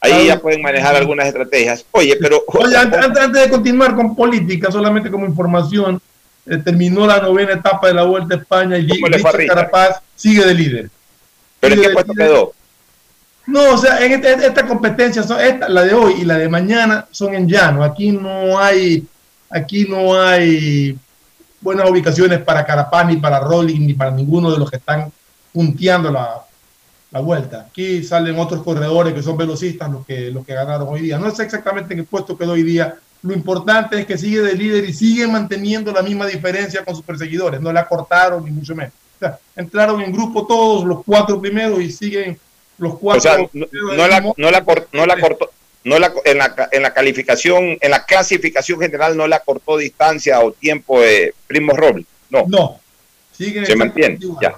ahí ya pueden manejar algunas estrategias. Oye, pero... Oye, antes, antes, de continuar con política, solamente como información, eh, terminó la novena etapa de la Vuelta a España y Richard Carapaz sigue de líder. ¿Pero en qué puesto quedó? No, o sea, en este, esta, competencia, esta, la de hoy y la de mañana son en llano. Aquí no hay, aquí no hay buenas ubicaciones para Carapaz, ni para Rolling, ni para ninguno de los que están punteando la, vuelta. Aquí salen otros corredores que son velocistas los que, los que ganaron hoy día. No sé exactamente en qué puesto quedó hoy día. Lo importante es que sigue de líder y sigue manteniendo la misma diferencia con sus perseguidores. No la cortaron ni mucho menos. O sea, entraron en grupo todos los cuatro primeros y siguen los cuatro. no, la, no, la, no la cortó. No la, en, la, en la calificación, en la clasificación general no la cortó distancia o tiempo de Primo Robles. No. No. Se mantiene. Ya.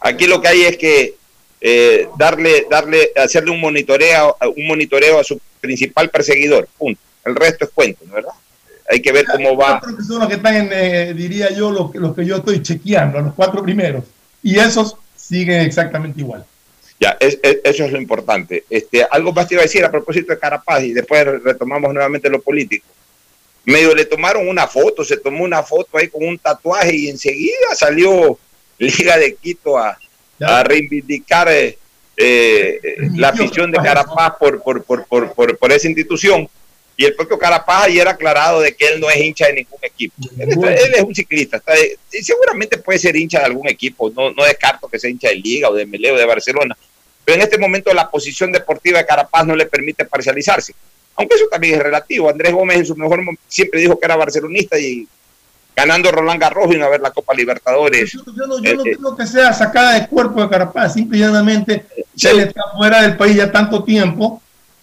Aquí lo que hay es que eh, darle, darle, hacerle un monitoreo, un monitoreo a su principal perseguidor. Punto. El resto es cuento, ¿verdad? Hay que ver cómo va. Que son los que están, eh, diría yo, los, los que yo estoy chequeando, los cuatro primeros. Y esos siguen exactamente igual. Ya, eso es lo importante. Este, algo más te iba a decir a propósito de Carapaz y después retomamos nuevamente lo político. Medio le tomaron una foto, se tomó una foto ahí con un tatuaje y enseguida salió Liga de Quito a, reivindicar eh, eh, la afición de Carapaz por, por, por, por, por esa institución. Y el propio Carapaz ayer aclarado de que él no es hincha de ningún equipo. Él, es un ciclista. y seguramente puede ser hincha de algún equipo. No, no descarto que sea hincha de Liga o de Meleo o de Barcelona. Pero en este momento la posición deportiva de Carapaz no le permite parcializarse. Aunque eso también es relativo. Andrés Gómez en su mejor momento siempre dijo que era barcelonista y ganando Roland Garros y a ver la Copa Libertadores. Yo, no, yo eh, eh. que sea sacada de cuerpo de Carapaz. Simplemente él está fuera del país ya tanto tiempo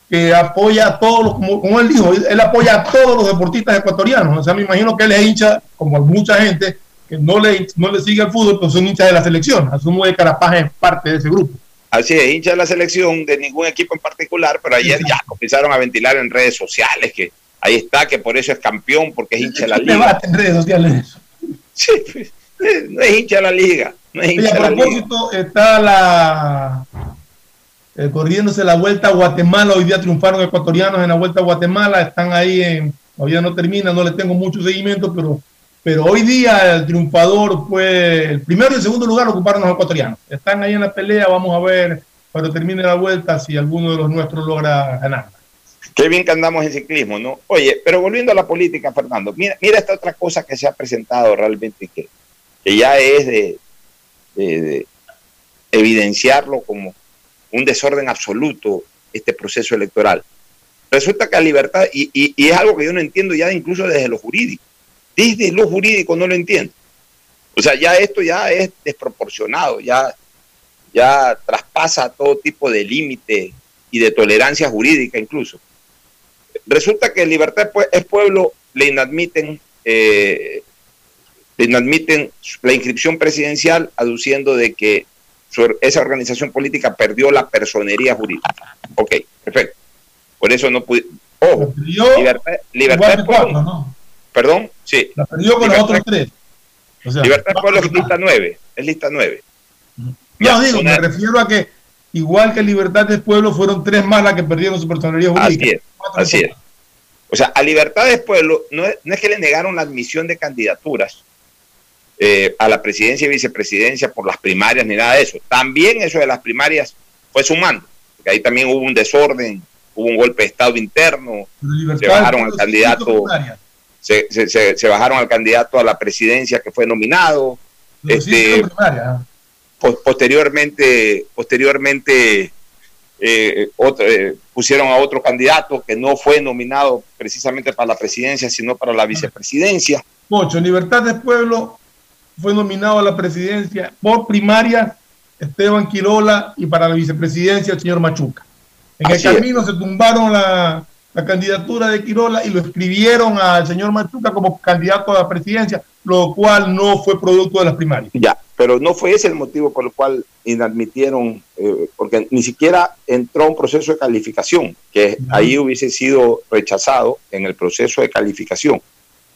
que apoya a todos los, como, él dijo, él, apoya a todos los deportistas ecuatorianos. O sea, me imagino que él es hincha, como mucha gente, que no le, no le sigue al fútbol, pero son hinchas de la selección. Asumo que Carapaz es parte de ese grupo. Así es, hincha de la selección, de ningún equipo en particular, pero ayer ya comenzaron a ventilar en redes sociales que ahí está, que por eso es campeón, porque es hincha de la liga. en redes sociales Sí, pues, no es hincha de la liga. No es hincha y a propósito, está la eh, corriéndose la vuelta a Guatemala. Hoy día triunfaron ecuatorianos en la vuelta a Guatemala. Están ahí en, todavía no termina, no le tengo mucho seguimiento, pero, pero hoy día el triunfador fue el primero y el segundo lugar ocuparon los ecuatorianos. Están ahí en la pelea, vamos a ver cuando termine la vuelta si alguno de los nuestros logra ganar. Qué bien que andamos en ciclismo, ¿no? Oye, pero volviendo a la política, Fernando, mira, mira esta otra cosa que se ha presentado realmente que, ya es de evidenciarlo como un desorden absoluto este proceso electoral. Resulta que la libertad, y, y, es algo que yo no entiendo ya incluso desde lo jurídico, desde lo jurídico no lo entiendo. O sea, ya esto ya es desproporcionado, ya, ya traspasa todo tipo de límite y de tolerancia jurídica incluso. Resulta que Libertad es Pueblo le inadmiten, eh, le inadmiten la inscripción presidencial aduciendo de que esa organización política perdió la personería jurídica. Ok, perfecto. Por eso no pude. Ojo, libertad, libertad pueblo, ¿no? Perdón, sí. La perdió con los otros tres. libertad pueblo es lista nueve. Es lista nueve. No, digo, me refiero a que igual que Libertad del Pueblo, fueron tres más las que perdieron su personalidad Así jurídica. es, así es. O sea, a Libertad del Pueblo no es, no es que le negaron la admisión de candidaturas eh, a la presidencia y vicepresidencia por las primarias ni nada de eso. También eso de las primarias fue sumando, porque ahí también hubo un desorden, hubo un golpe de Estado interno, se bajaron al candidato, se, se- se- se bajaron al candidato a la presidencia que fue nominado. Este, pos- posteriormente, posteriormente eh, otro- eh, pusieron a otro candidato que no fue nominado precisamente para la presidencia, sino para la vicepresidencia. Pocho, Libertad del Pueblo fue nominado a la presidencia por primaria Esteban Quirola y para la vicepresidencia el señor Machuca. En Así el es. camino se tumbaron la, la candidatura de Quirola y lo escribieron al señor Machuca como candidato a la presidencia, lo cual no fue producto de las primarias. Ya, pero no fue ese el motivo por el cual inadmitieron, eh, porque ni siquiera entró un proceso de calificación, que ahí hubiese sido rechazado en el proceso de calificación.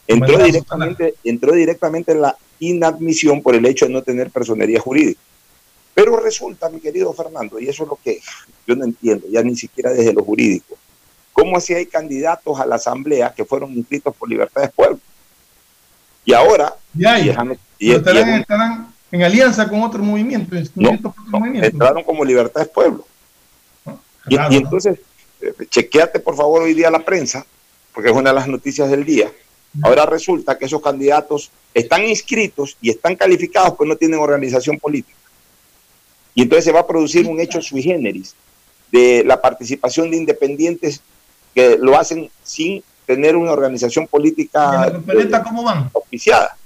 Entró directamente, entró directamente en la inadmisión por el hecho de no tener personería jurídica. Pero resulta, mi querido Fernando, y eso es lo que yo no entiendo, ya ni siquiera desde lo jurídico, ¿cómo así hay candidatos a la asamblea que fueron inscritos por Libertad del Pueblo? Y ahora, Y hay, y déjame- y- estarán, es un- estarán en alianza con otro movimiento. en movimiento por otro movimiento. entraron como Libertad del Pueblo. Y, y ¿no? entonces, eh, chequeate por favor hoy día la prensa, porque es una de las noticias del día. Ahora resulta que esos candidatos están inscritos y están calificados, pues no tienen organización política. Y entonces se va a producir un hecho sui generis de la participación de independientes que lo hacen sin tener una organización política ¿Y en la papeleta cómo van? oficiada,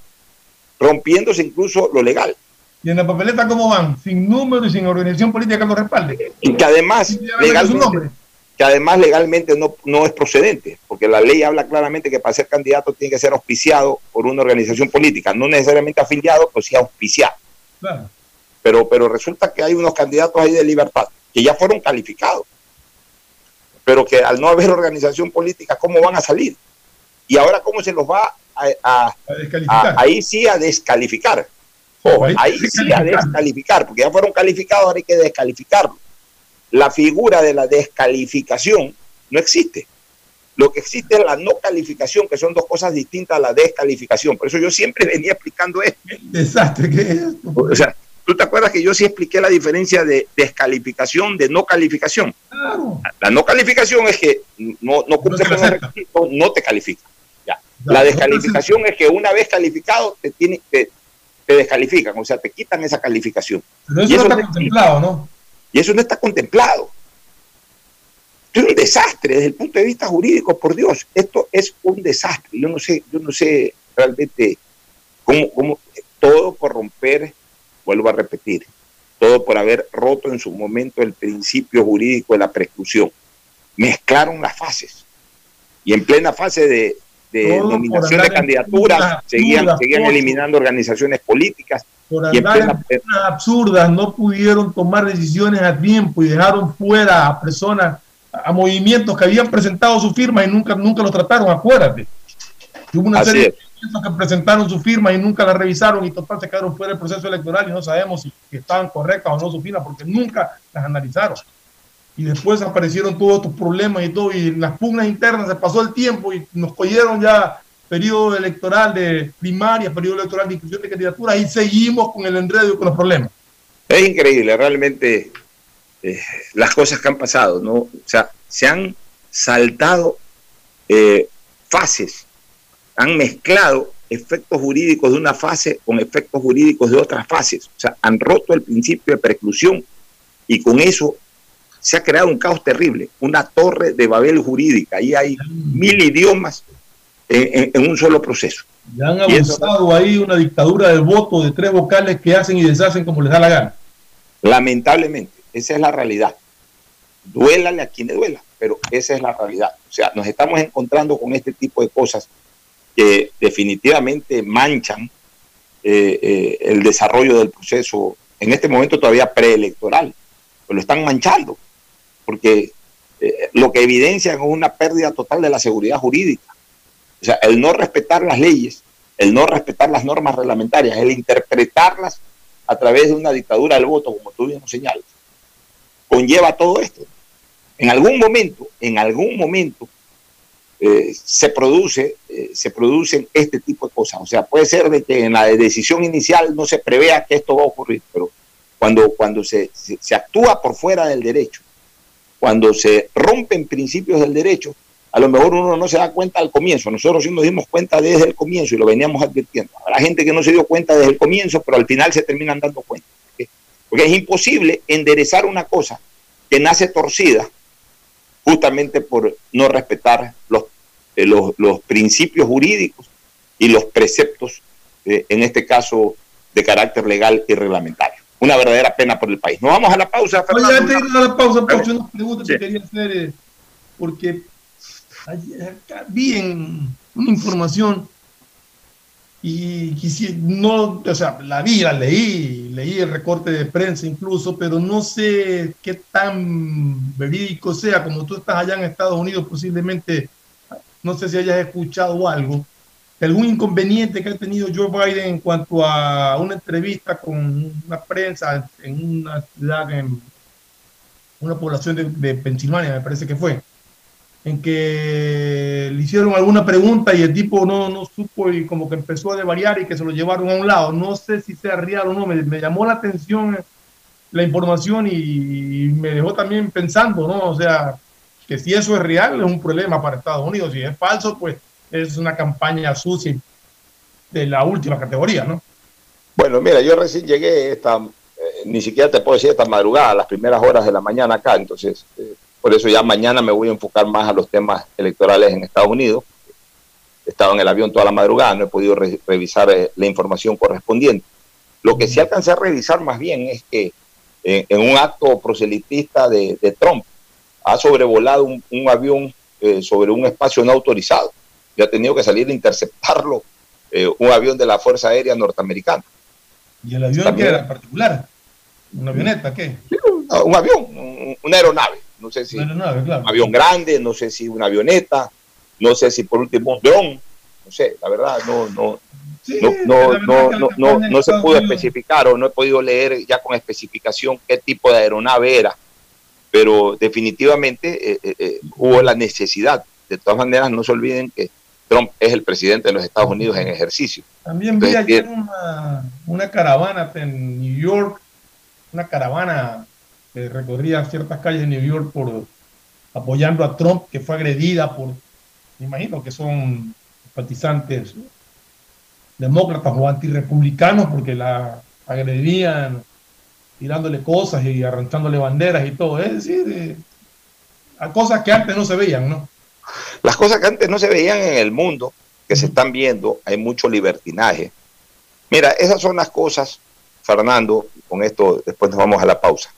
rompiéndose incluso lo legal. ¿Y en la papeleta cómo van? Sin número y sin organización política que lo respalde. Y que además legalmente, nombre. Que además legalmente no, no es procedente, porque la ley habla claramente que para ser candidato tiene que ser auspiciado por una organización política, no necesariamente afiliado, pero sí auspiciado. Claro. Pero, pero resulta que hay unos candidatos ahí de libertad que ya fueron calificados, pero que al no haber organización política, ¿cómo van a salir? Y ahora, ¿cómo se los va a, a- a- ahí sí a descalificar? Ahí ahí sí a descalificar, porque ya fueron calificados, ahora hay que descalificarlos. La figura de la descalificación no existe. Lo que existe es la no calificación, que son dos cosas distintas a la descalificación. Por eso yo siempre venía explicando esto. Desastre que es esto. O sea, ¿tú te acuerdas que yo sí expliqué la diferencia de descalificación de no calificación? Claro. La no calificación es que no, no cumples con el requisito, no te califica. Ya. La descalificación es que una vez calificado te, tiene, te, te descalifican, o sea, te quitan esa calificación. Pero eso Y no está contemplado, ¿no? Y eso no está contemplado. Esto es un desastre desde el punto de vista jurídico, por Dios. Esto es un desastre. Yo no sé, yo no sé realmente cómo, cómo todo por romper, vuelvo a repetir, todo por haber roto en su momento el principio jurídico de la prescripción. Mezclaron las fases. Y en plena fase de, de nominación de candidaturas, seguían, seguían eliminando organizaciones políticas. Por andar en personas absurdas, no pudieron tomar decisiones a tiempo y dejaron fuera a personas, a movimientos que habían presentado su firma y nunca, nunca los trataron, acuérdate. Y Hubo una Así serie es. de movimientos que presentaron su firma y nunca la revisaron y total se quedaron fuera del proceso electoral y no sabemos si, si estaban correctas o no su firma porque nunca las analizaron. Y después aparecieron todos estos problemas y todo, y en las pugnas internas se pasó el tiempo y nos cogieron ya periodo electoral de primaria, periodo electoral de inscripción de candidaturas y seguimos con el enredo y con los problemas. Es increíble, realmente eh, las cosas que han pasado, ¿no? O sea, se han saltado eh, fases, han mezclado efectos jurídicos de una fase con efectos jurídicos de otras fases. O sea, han roto el principio de preclusión y con eso se ha creado un caos terrible, una torre de Babel jurídica. Ahí hay mil idiomas en, un solo proceso. Ya han abusado ahí una dictadura del voto de tres vocales que hacen y deshacen como les da la gana. Lamentablemente, esa es la realidad. Duélale a quien le duela, pero esa es la realidad. O sea, nos estamos encontrando con este tipo de cosas que definitivamente manchan eh, eh, el desarrollo del proceso, en este momento todavía preelectoral, pero lo están manchando, porque eh, lo que evidencian es una pérdida total de la seguridad jurídica. O sea, el no respetar las leyes, el no respetar las normas reglamentarias, el interpretarlas a través de una dictadura del voto, como tú bien lo señalas, conlleva todo esto. En algún momento, en algún momento, eh, se produce, eh, se producen este tipo de cosas. O sea, puede ser de que en la decisión inicial no se prevea que esto va a ocurrir, pero cuando, cuando se, se actúa por fuera del derecho, cuando se rompen principios del derecho, a lo mejor uno no se da cuenta al comienzo. Nosotros sí nos dimos cuenta desde el comienzo y lo veníamos advirtiendo. Habrá gente que no se dio cuenta desde el comienzo, pero al final se terminan dando cuenta. Porque es imposible enderezar una cosa que nace torcida justamente por no respetar los, eh, los, los principios jurídicos y los preceptos, eh, en este caso, de carácter legal y reglamentario. Una verdadera pena por el país. Nos vamos a la pausa, Fernando. Oye, antes de ir a la pausa, Pocho, una pregunta que quería hacer, eh, porque vi en una información y no, o sea, la vi, la leí, leí el recorte de prensa incluso, pero no sé qué tan verídico sea, como tú estás allá en Estados Unidos, posiblemente, no sé si hayas escuchado algo, de algún inconveniente que ha tenido Joe Biden en cuanto a una entrevista con una prensa en una ciudad, en una población de, de Pensilvania, me parece que fue en que le hicieron alguna pregunta y el tipo no, no supo y como que empezó a devariar y que se lo llevaron a un lado. No sé si sea real o no, me, me llamó la atención la información y, me dejó también pensando, ¿no? O sea, que si eso es real es un problema para Estados Unidos, si es falso, pues es una campaña sucia de la última categoría, ¿no? Bueno, mira, yo recién llegué esta, eh, ni siquiera te puedo decir esta madrugada, las primeras horas de la mañana acá, entonces eh, por eso ya mañana me voy a enfocar más a los temas electorales en Estados Unidos. Estaba en el avión toda la madrugada, no he podido re revisar eh, la información correspondiente. Lo que sí alcancé a revisar más bien es que eh, en un acto proselitista de, de Trump ha sobrevolado un, un avión eh, sobre un espacio no autorizado y ha tenido que salir a interceptarlo eh, un avión de la Fuerza Aérea Norteamericana. ¿Y el avión qué era particular? ¿Una avioneta qué? Un avión, un, una aeronave. No sé si claro. un avión grande, no sé si una avioneta, no sé si por último un dron, no sé, la verdad no, no, Sí, no, no, no, no, no, no se pudo especificar o no he podido leer ya con especificación qué tipo de aeronave era, pero definitivamente eh, eh, eh, hubo la necesidad. De todas maneras, no se olviden que Trump es el presidente de los Estados Unidos en ejercicio. También vi Entonces, ayer una, una caravana en New York, una caravana que recorría ciertas calles de New York por apoyando a Trump, que fue agredida por, me imagino que son simpatizantes demócratas o antirrepublicanos, porque la agredían tirándole cosas y arranchándole banderas y todo. Es decir, eh, a cosas que antes no se veían, ¿no? Las cosas que antes no se veían en el mundo, que se están viendo, hay mucho libertinaje. Mira, esas son las cosas, Fernando, con esto después nos vamos a la pausa.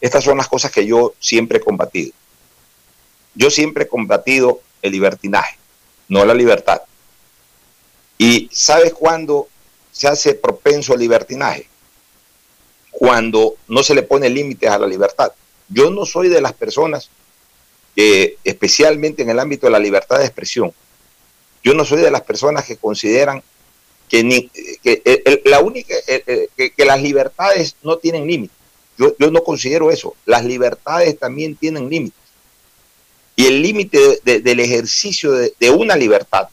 Estas son las cosas que yo siempre he combatido. Yo siempre he combatido el libertinaje, no la libertad. ¿Y sabes cuándo se hace propenso al libertinaje? Cuando no se le pone límites a la libertad. Yo no soy de las personas que, especialmente en el ámbito de la libertad de expresión, yo no soy de las personas que consideran que, la única, que, que las libertades no tienen límites. Yo, no considero eso. Las libertades también tienen límites. Y el límite de- de- del ejercicio de, una libertad,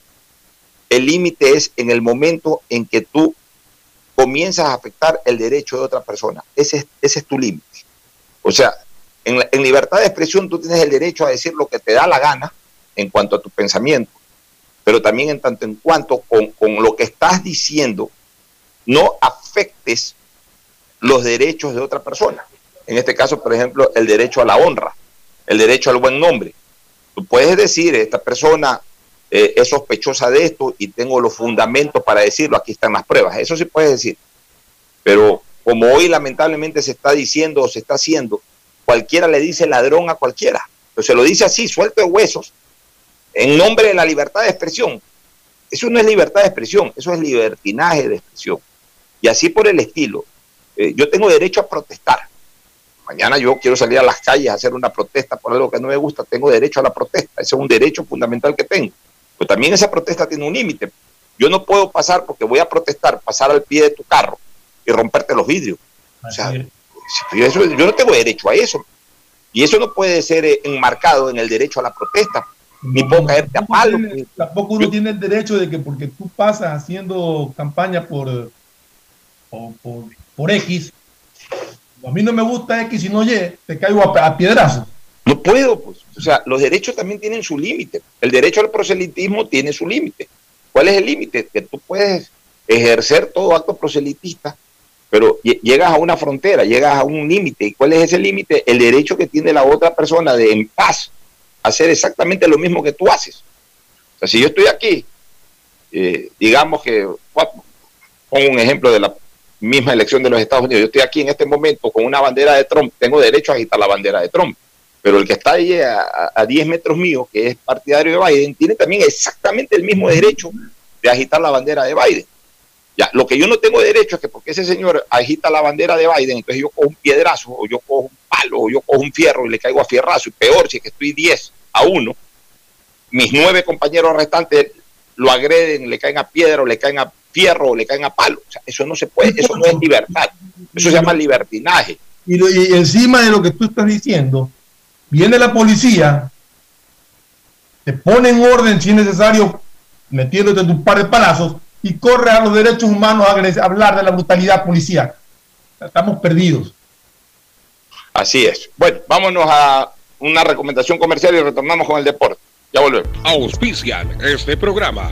el límite es en el momento en que tú comienzas a afectar el derecho de otra persona. Ese es, tu límite. O sea, en, libertad de expresión tú tienes el derecho a decir lo que te da la gana en cuanto a tu pensamiento, pero también en tanto en cuanto con lo que estás diciendo no afectes los derechos de otra persona. En este caso, por ejemplo, el derecho a la honra, el derecho al buen nombre. Tú puedes decir, esta persona eh, es sospechosa de esto y tengo los fundamentos para decirlo, aquí están las pruebas. Eso sí puedes decir. Pero como hoy lamentablemente se está diciendo o se está haciendo, cualquiera le dice ladrón a cualquiera. Pero se lo dice así, suelto de huesos, en nombre de la libertad de expresión. Eso no es libertad de expresión, eso es libertinaje de expresión. Y así por el estilo. Eh, yo tengo derecho a protestar. Mañana yo quiero salir a las calles a hacer una protesta por algo que no me gusta, tengo derecho a la protesta. Ese es un derecho fundamental que tengo. Pero también esa protesta tiene un límite. Yo no puedo pasar porque voy a protestar, pasar al pie de tu carro y romperte los vidrios. O sea, yo, eso- yo no tengo derecho a eso. Y eso no puede ser eh, enmarcado en el derecho a la protesta, ni puedo caerte a palo. Tampoco uno tiene el derecho de que porque tú pasas haciendo campaña por, por, por, X, a mí no me gusta X y no Y, te caigo a, a piedrazos. No puedo, pues. O sea, los derechos también tienen su límite. El derecho al proselitismo tiene su límite. ¿Cuál es el límite? Que tú puedes ejercer todo acto proselitista, pero lle- llegas a una frontera, llegas a un límite. ¿Y cuál es ese límite? El derecho que tiene la otra persona de en paz hacer exactamente lo mismo que tú haces. O sea, si yo estoy aquí, eh, digamos que, pongo un ejemplo de la misma elección de los Estados Unidos, yo estoy aquí en este momento con una bandera de Trump, tengo derecho a agitar la bandera de Trump, pero el que está ahí a, a- a 10 metros mío, que es partidario de Biden, tiene también exactamente el mismo derecho de agitar la bandera de Biden. Ya, lo que yo no tengo derecho es que porque ese señor agita la bandera de Biden, entonces yo cojo un piedrazo, o yo cojo un palo, o yo cojo un fierro y le caigo a fierrazo, y peor si es que estoy 10 a 1, mis nueve compañeros restantes lo agreden, le caen a piedra, o le caen a fierro, o le caen a palo. O sea, eso no se puede, eso no es libertad. Eso se llama libertinaje. Y, lo- y encima de lo que tú estás diciendo, viene la policía, te pone en orden si es necesario, metiéndote tu par de palazos, y corre a los derechos humanos a hablar de la brutalidad policial. Estamos perdidos. Así es. Bueno, vámonos a una recomendación comercial y retornamos con el deporte. Ya volvemos. Auspician este programa.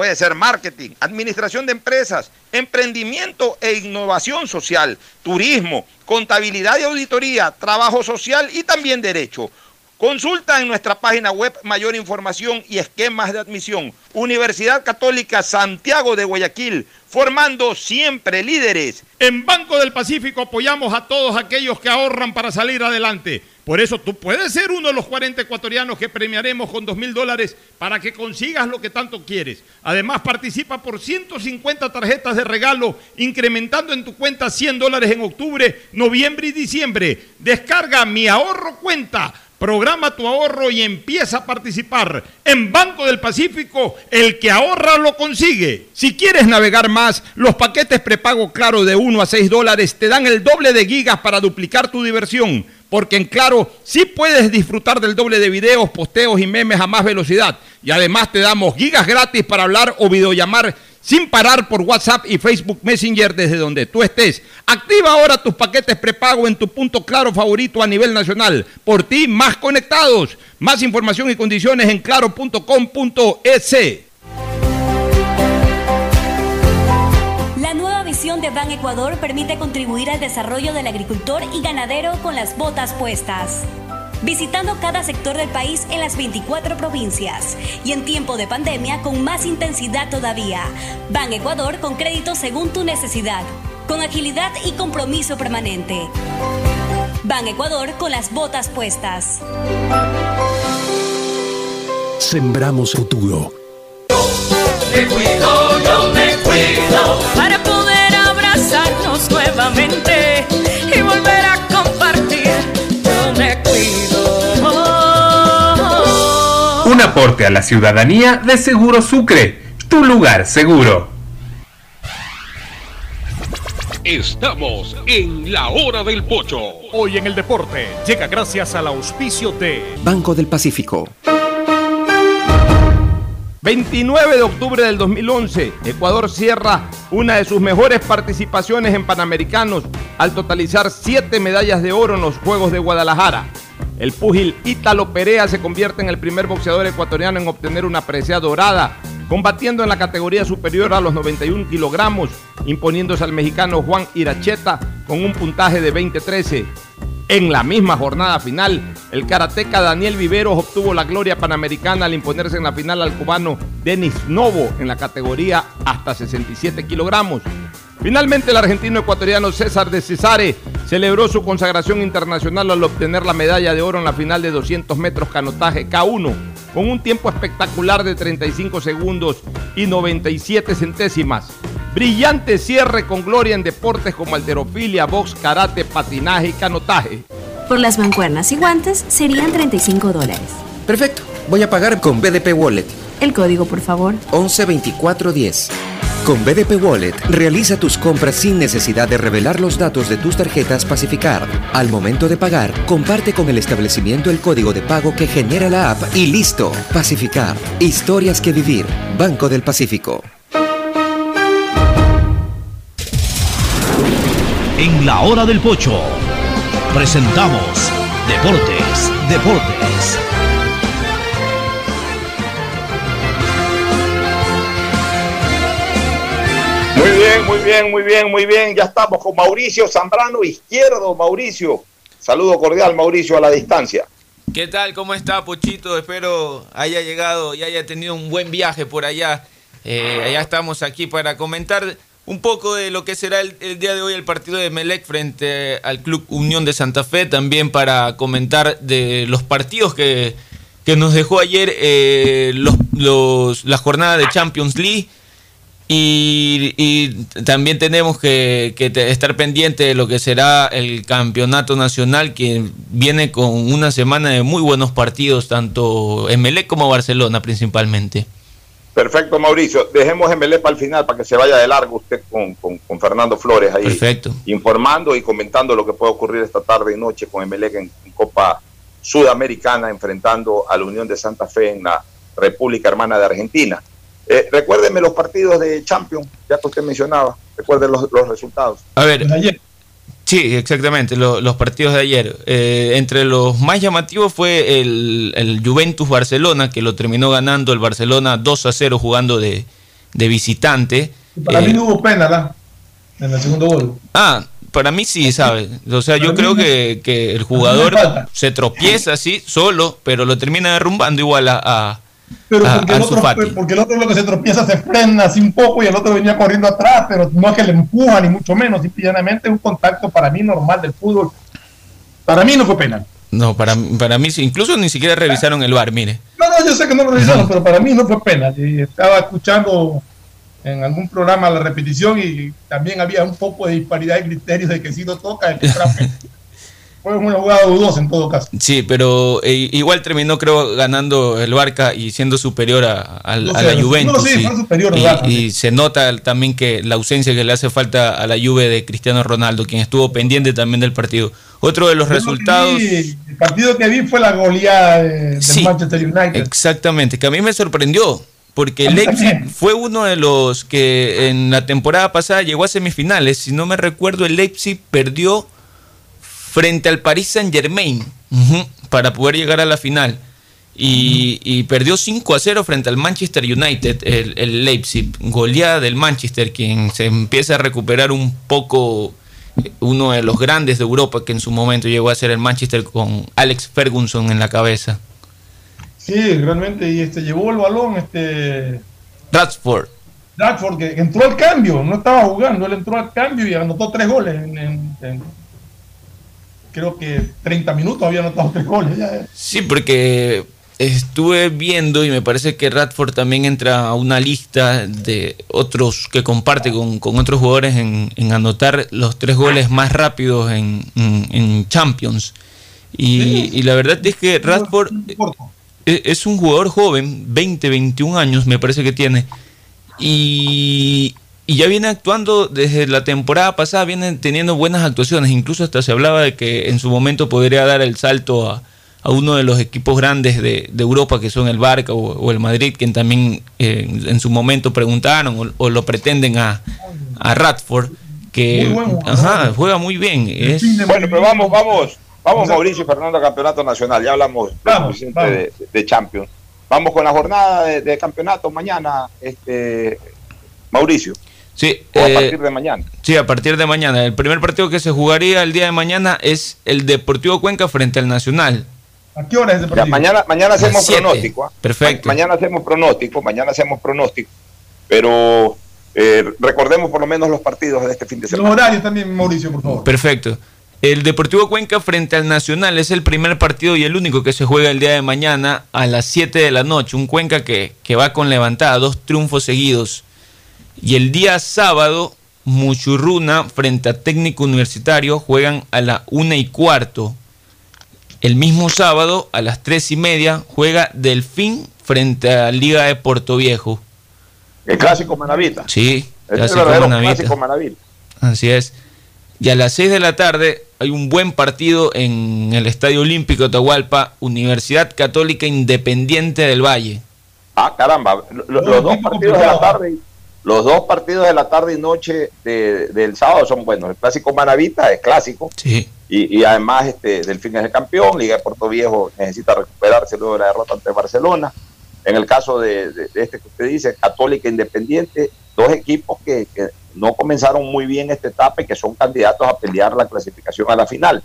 Puede ser marketing, administración de empresas, emprendimiento e innovación social, turismo, contabilidad y auditoría, trabajo social y también derecho. Consulta en nuestra página web mayor información y esquemas de admisión. Universidad Católica Santiago de Guayaquil, formando siempre líderes. En Banco del Pacífico apoyamos a todos aquellos que ahorran para salir adelante. Por eso tú puedes ser uno de los 40 ecuatorianos que premiaremos con 2 mil dólares para que consigas lo que tanto quieres. Además, participa por 150 tarjetas de regalo, incrementando en tu cuenta 100 dólares en octubre, noviembre y diciembre. Descarga mi ahorro cuenta. Programa tu ahorro y empieza a participar. En Banco del Pacífico, el que ahorra lo consigue. Si quieres navegar más, los paquetes prepago Claro de 1 a 6 dólares te dan el doble de gigas para duplicar tu diversión. Porque en Claro sí puedes disfrutar del doble de videos, posteos y memes a más velocidad. Y además te damos gigas gratis para hablar o videollamar sin parar por WhatsApp y Facebook Messenger desde donde tú estés. Activa ahora tus paquetes prepago en tu punto claro favorito a nivel nacional. Por ti, más conectados. Más información y condiciones en claro.com.es. de Ban Ecuador permite contribuir al desarrollo del agricultor y ganadero con las botas puestas. Visitando cada sector del país en las 24 provincias y en tiempo de pandemia con más intensidad todavía. Ban Ecuador con crédito según tu necesidad, con agilidad y compromiso permanente. Ban Ecuador con las botas puestas. Sembramos futuro. Me cuido, yo me cuido para poder abrazarnos nuevamente y volver a compartir. Yo me cuido. Un aporte a la ciudadanía de Seguro Sucre, tu lugar seguro. Estamos en la hora del pocho. Hoy en el deporte llega gracias al auspicio de Banco del Pacífico. 29 de octubre del 2011, Ecuador cierra una de sus mejores participaciones en Panamericanos al totalizar siete medallas de oro en los Juegos de Guadalajara. El púgil Ítalo Perea se convierte en el primer boxeador ecuatoriano en obtener una presea dorada, combatiendo en la categoría superior a los 91 kilogramos, imponiéndose al mexicano Juan Iracheta con un puntaje de 20-13. En la misma jornada final, el karateca Daniel Viveros obtuvo la gloria panamericana al imponerse en la final al cubano Denis Novo en la categoría hasta 67 kilogramos. Finalmente, el argentino ecuatoriano César de Cesare celebró su consagración internacional al obtener la medalla de oro en la final de 200 metros canotaje K1, con un tiempo espectacular de 35 segundos y 97 centésimas. Brillante cierre con gloria en deportes como alterofilia, box, karate, patinaje y canotaje. Por las mancuernas y guantes serían 35 dólares. Perfecto. Voy a pagar con BDP Wallet. El código, por favor. 112410. Con BDP Wallet, realiza tus compras sin necesidad de revelar los datos de tus tarjetas Pacificar. Al momento de pagar, comparte con el establecimiento el código de pago que genera la app y listo. Pacificar. Historias que vivir. Banco del Pacífico. En la hora del pocho presentamos Deportes, Deportes. Muy bien, muy bien, muy bien, muy bien. Ya estamos con Mauricio Zambrano, izquierdo, Mauricio. Saludo cordial, Mauricio, a la distancia. ¿Qué tal? ¿Cómo está, Pochito? Espero haya llegado y haya tenido un buen viaje por allá. Eh, allá estamos aquí para comentar un poco de lo que será el, día de hoy el partido de Melec frente al Club Unión de Santa Fe. También para comentar de los partidos que, que nos dejó ayer eh, la jornada de Champions League. Y, también tenemos que, que, estar pendiente de lo que será el campeonato nacional, que viene con una semana de muy buenos partidos, tanto en Melec como Barcelona principalmente. Perfecto, Mauricio. Dejemos Melec para el final, para que se vaya de largo usted con, con, con, Fernando Flores ahí. Perfecto. Informando y comentando lo que puede ocurrir esta tarde y noche con Melec en, en Copa Sudamericana, enfrentando a la Unión de Santa Fe en la República Hermana de Argentina. Eh, recuérdeme los partidos de Champions, ya que usted mencionaba. Recuerden los, los resultados. A ver. Ayer. Sí, exactamente, lo, los partidos de ayer. Eh, entre los más llamativos fue el, el, Juventus Barcelona, que lo terminó ganando el Barcelona 2 a 0 jugando de, de visitante. Y para eh, mí no hubo pena, En el segundo gol. Ah, para mí sí, ¿sabes? O sea, yo creo que, que el jugador se tropieza así, solo, pero lo termina derrumbando igual a, a pero porque, el otro, porque, el otro, lo que se tropieza se frena así un poco y el otro venía corriendo atrás, pero no es que le empuja ni mucho menos, simplemente es un contacto para mí normal del fútbol. Para mí no fue penal. No, para, para mí incluso ni siquiera revisaron el bar, mire. No, no, yo sé que no lo revisaron, pero para mí no fue penal. Y estaba escuchando en algún programa la repetición y también había un poco de disparidad de criterios de que si no toca, el que fue una jugada dudosa en todo caso. Sí, pero eh, igual terminó, creo, ganando el Barca y siendo superior a, a, no a la Juventus. No, sí, fue superior y, Barca, y sí. se nota también que la ausencia que le hace falta a la Juve de Cristiano Ronaldo, quien estuvo pendiente también del partido. Otro de los Yo resultados. Vi, el partido que vi fue la goleada de, del sí, Manchester United. Exactamente, que a mí me sorprendió. Porque el Leipzig fue uno de los que en la temporada pasada llegó a semifinales. Si no me recuerdo, el Leipzig perdió frente al Paris Saint Germain uh -huh, para poder llegar a la final. Y, y, perdió 5 a 0 frente al Manchester United, el, el, Leipzig, goleada del Manchester, quien se empieza a recuperar un poco uno de los grandes de Europa que en su momento llegó a ser el Manchester con Alex Ferguson en la cabeza. Sí, realmente, y este llevó el balón, este Radford. Radford, que entró al cambio, no estaba jugando, él entró al cambio y anotó tres goles en, en, en creo que 30 minutos había anotado tres goles. Ya. Sí, porque estuve viendo y me parece que Radford también entra a una lista de otros que comparte con, con otros jugadores en, en, anotar los tres goles más rápidos en, en, en Champions. Y, sí, y, la verdad es que Radford es, es un jugador joven, 20, 21 años me parece que tiene. Y, y ya viene actuando desde la temporada pasada, viene teniendo buenas actuaciones, incluso hasta se hablaba de que en su momento podría dar el salto a, a uno de los equipos grandes de, de, Europa, que son el Barca o, o el Madrid, quien también eh, en su momento preguntaron o, o lo pretenden a, a Radford, que bueno, ajá, juega muy bien. Es... Bueno, pero vamos, vamos, vamos Mauricio Fernando Campeonato Nacional, ya hablamos vamos, vamos. De, de, Champions. Vamos con la jornada de, de campeonato mañana, este Mauricio. Sí, o a eh, partir de mañana. Sí, a partir de mañana. El primer partido que se jugaría el día de mañana es el Deportivo Cuenca frente al Nacional. ¿A qué hora es el partido? Ya, mañana, mañana hacemos pronóstico. ¿eh? Perfecto. Ma mañana hacemos pronóstico, mañana hacemos pronóstico. Pero eh, recordemos por lo menos los partidos de este fin de semana. Los horarios también, Mauricio, por favor. Perfecto. El Deportivo Cuenca frente al Nacional es el primer partido y el único que se juega el día de mañana a las 7 de la noche. Un Cuenca que, que va con levantada, dos triunfos seguidos. Y el día sábado, Muchurruna frente a Técnico Universitario juegan a la 1 y cuarto. El mismo sábado, a las 3 y media, juega Delfín frente a Liga de Puerto Viejo. El clásico Manavita. Sí, El clásico Manavita. clásico Manavita. Así es. Y a las 6 de la tarde hay un buen partido en el Estadio Olímpico de Atahualpa, Universidad Católica Independiente del Valle. Ah, caramba, lo- lo- los dos partidos de la tarde, los dos partidos de la tarde y noche de- del sábado son buenos. El clásico Manavita es clásico Sí. y, y además este Delfín es el campeón, Liga de Puerto Viejo necesita recuperarse luego de la derrota ante Barcelona. En el caso de, de- de este que usted dice, Católica Independiente, dos equipos que, que no comenzaron muy bien esta etapa y que son candidatos a pelear la clasificación a la final.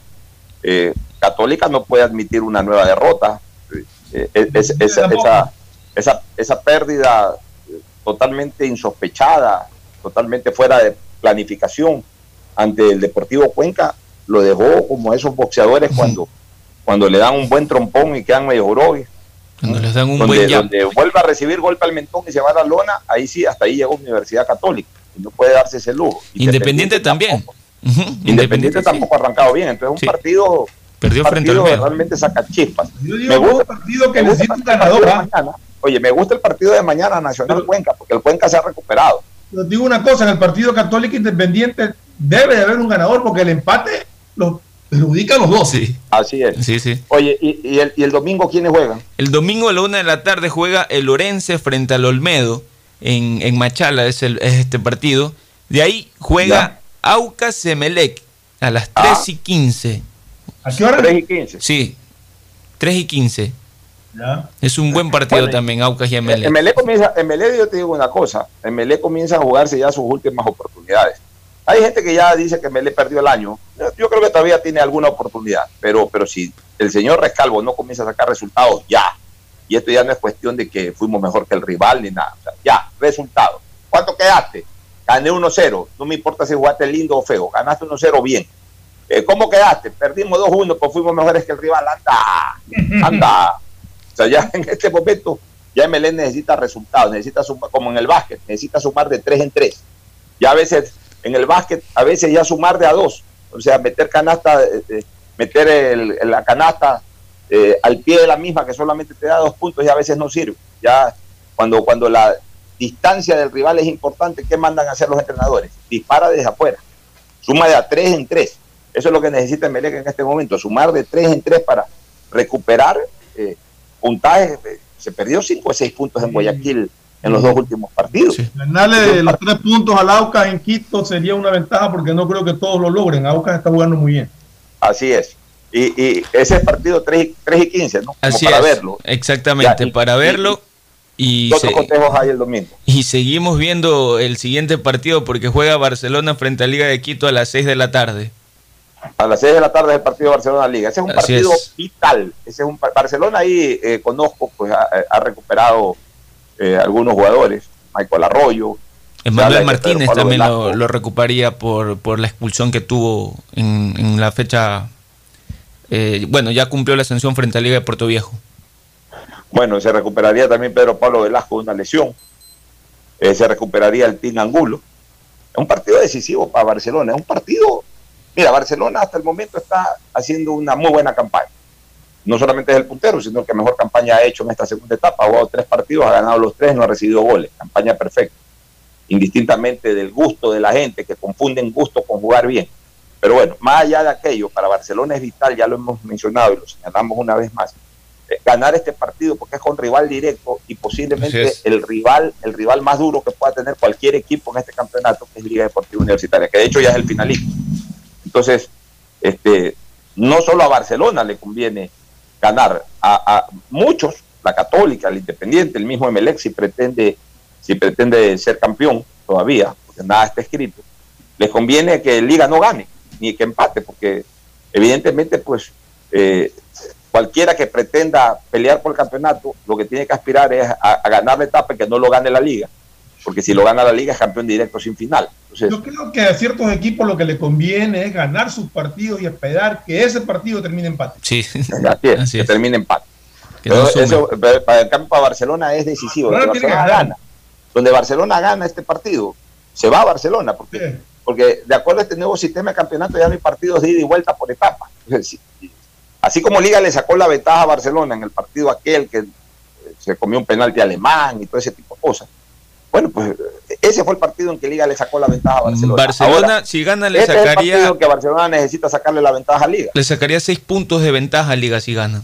Eh, Católica no puede admitir una nueva derrota. Eh, eh, es- es- esa, esa, esa, esa pérdida totalmente insospechada, totalmente fuera de planificación ante el Deportivo Cuenca, lo dejó como esos boxeadores cuando, cuando le dan un buen trompón y quedan medio grogues. Cuando les dan un donde, buen donde vuelve a recibir golpe al mentón y se va a la lona, ahí sí, hasta ahí llega Universidad Católica. Y no puede darse ese lujo. Independiente también. Independiente tampoco ha arrancado bien. Entonces, un partido, Perdió un frente al realmente saca chispas. Yo digo Me gusta un partido que necesita un ganador. Oye, me gusta el partido de mañana Nacional Cuenca, porque el Cuenca se ha recuperado. Les digo una cosa, en el partido católico independiente debe de haber un ganador porque el empate lo perjudica a los dos. Sí. Así es. Sí, sí. Oye, ¿y, y el, y el domingo quiénes juegan? El domingo a la una de la tarde juega el Orense frente al Olmedo en, en Machala, es, el- es este partido. De ahí juega Aucas Semelec a las 3 y 15. ¿A qué hora? 3 y 15. Sí, 3 y 15. Ya. Es un buen partido Bueno, también, Aucas y Emelec. Emelec comienza, Emelec, yo te digo una cosa, Emelec comienza a jugarse ya sus últimas oportunidades. Hay gente que ya dice que Emelec perdió el año. Yo, creo que todavía tiene alguna oportunidad, pero, pero si el señor Rescalvo no comienza a sacar resultados ya, y esto ya no es cuestión de que fuimos mejor que el rival ni nada, o sea, ya, resultados. ¿Cuánto quedaste? Gané 1-0, no me importa si jugaste lindo o feo, ganaste 1-0 bien. Eh, ¿Cómo quedaste? Perdimos 2-1, pues fuimos mejores que el rival. Anda, anda. O sea, ya en este momento, ya MLE necesita resultados, necesita sumar, como en el básquet, necesita sumar de 3 en 3. Ya a veces, en el básquet, a veces ya sumar de a 2. O sea, meter canasta, eh, eh, meter el- la canasta eh, al pie de la misma que solamente te da dos puntos y a veces no sirve. Ya cuando, cuando la distancia del rival es importante, ¿qué mandan a hacer los entrenadores? Dispara desde afuera. Suma de a 3 en 3. Eso es lo que necesita Melec en este momento, sumar de 3 en 3 para recuperar eh, puntajes. Eh, Se perdió 5 o 6 puntos en Guayaquil en los dos últimos partidos. Ganarle los tres puntos al Aucas en Quito sería una ventaja porque no creo que todos lo logren. Aucas está jugando muy bien. Así es. Y, y ese es partido 3, y- 3 y 15, ¿no? Como Así para es. verlo. Exactamente, Ya, y- para verlo. Y, ¿Qué otros se- hay el domingo? y seguimos viendo el siguiente partido porque juega Barcelona frente a Liga de Quito a las 6 de la tarde. A las 6 de la tarde es el partido de Barcelona Liga. Ese es un Así partido es. vital. Ese es un Barcelona ahí eh, conozco, pues ha, ha recuperado eh, algunos jugadores. Michael Arroyo. Pedro Martínez también lo, lo recuperaría por, por la expulsión que tuvo en, en la fecha. eh, bueno, ya cumplió la sanción frente a Liga de Puerto Viejo. Bueno, se recuperaría también Pedro Pablo Velasco de una lesión. Eh, se recuperaría el Team Angulo. Es un partido decisivo para Barcelona. Es un partido. Mira, Barcelona hasta el momento está haciendo una muy buena campaña. No solamente es el puntero, sino que mejor campaña ha hecho en esta segunda etapa. Ha jugado tres partidos, ha ganado los tres, no ha recibido goles. Campaña perfecta. Indistintamente del gusto de la gente, que confunden gusto con jugar bien. Pero bueno, más allá de aquello, para Barcelona es vital, ya lo hemos mencionado y lo señalamos una vez más, eh, ganar este partido porque es con rival directo y posiblemente el rival el rival más duro que pueda tener cualquier equipo en este campeonato que es Liga Deportiva Universitaria que de hecho ya es el finalista entonces este no solo a Barcelona le conviene ganar a, muchos la Católica el Independiente el mismo Emelec si pretende si pretende ser campeón todavía porque nada está escrito les conviene que Liga no gane ni que empate porque evidentemente pues eh, cualquiera que pretenda pelear por el campeonato, lo que tiene que aspirar es a, a ganar la etapa y que no lo gane la liga. Porque si lo gana la liga es campeón directo sin final. Entonces, Yo creo que a ciertos equipos lo que le conviene es ganar sus partidos y esperar que ese partido termine empate. Sí, así es, que termine empate. Que Pero no sume. eso, pero para el campo para Barcelona es decisivo. Donde Barcelona gana, donde Barcelona gana este partido, se va a Barcelona, porque, porque de acuerdo a este nuevo sistema de campeonato ya no hay partidos de ida y vuelta por etapa. Entonces, Así como Liga le sacó la ventaja a Barcelona en el partido aquel que eh, se comió un penalti alemán y todo ese tipo de cosas. Bueno, pues ese fue el partido en que Liga le sacó la ventaja a Barcelona. Barcelona, Ahora, si gana, le este es el sacaría, partido que Barcelona necesita sacarle la ventaja a Liga. le sacaría seis puntos de ventaja a Liga si gana.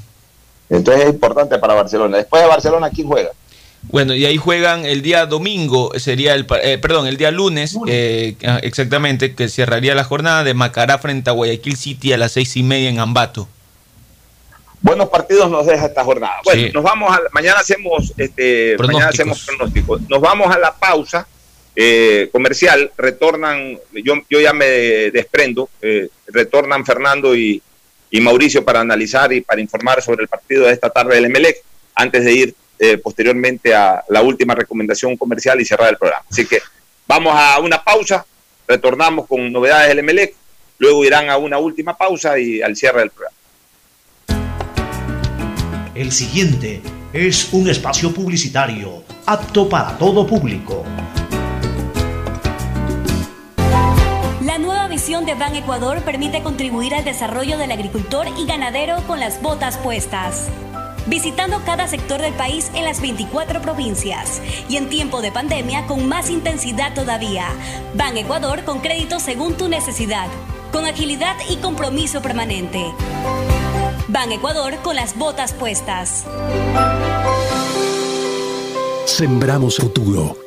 Entonces es importante para Barcelona. Después de Barcelona, ¿quién juega? Bueno, y ahí juegan el día domingo, sería el, eh, perdón, el día lunes, eh, ah, exactamente, que cerraría la jornada de Macará frente a Guayaquil City a las seis y media en Ambato. Buenos partidos nos deja esta jornada. Bueno, Sí. nos vamos a, mañana hacemos este, mañana hacemos pronósticos. Nos vamos a la pausa eh, comercial. Retornan, yo, yo ya me desprendo. eh, retornan Fernando y, y Mauricio para analizar y para informar sobre el partido de esta tarde del Emelec antes de ir eh, posteriormente a la última recomendación comercial y cerrar el programa. Así que vamos a una pausa. Retornamos con novedades del Emelec. Luego irán a una última pausa y al cierre del programa. El siguiente es un espacio publicitario apto para todo público. La nueva visión de Ban Ecuador permite contribuir al desarrollo del agricultor y ganadero con las botas puestas. Visitando cada sector del país en las 24 provincias y en tiempo de pandemia con más intensidad todavía. Ban Ecuador con crédito según tu necesidad, con agilidad y compromiso permanente. Ban Ecuador con las botas puestas. Sembramos futuro.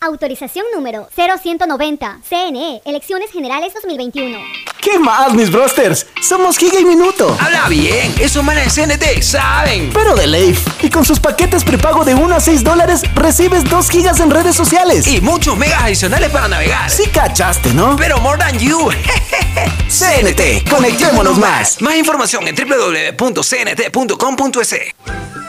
Autorización número 0190, CNE, Elecciones Generales 2021. ¿Qué más, mis brosters? Somos Giga y Minuto. Habla bien, esos manes de CNT saben. Pero de Leif. Y con sus paquetes prepago de 1 a 6 dólares, recibes 2 gigas en redes sociales. Y muchos megas adicionales para navegar. Sí cachaste, ¿no? Pero more than you. CNT, conectémonos más. Más información en www.cnt.com.es.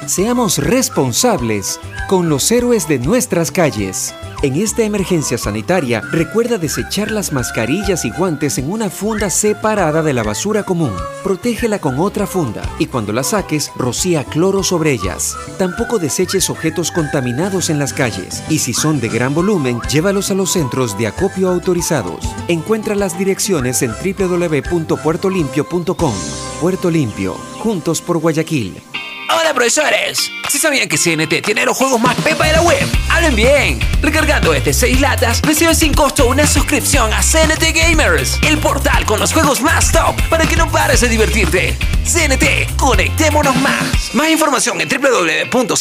Seamos responsables con los héroes de nuestras calles. En esta emergencia sanitaria, recuerda desechar las mascarillas y guantes en una funda separada de la basura común. Protégela con otra funda y cuando la saques, rocía cloro sobre ellas. Tampoco deseches objetos contaminados en las calles y si son de gran volumen, llévalos a los centros de acopio autorizados. Encuentra las direcciones en www.puertolimpio.com. Puerto Limpio, juntos por Guayaquil. Hola profesores, ¿sí sabían que CNT tiene los juegos más pepa de la web? Hablen bien, recargando este 6 latas, recibes sin costo una suscripción a CNT Gamers, el portal con los juegos más top para que no pares de divertirte. CNT, conectémonos más. Más información en www.cnt.com.es.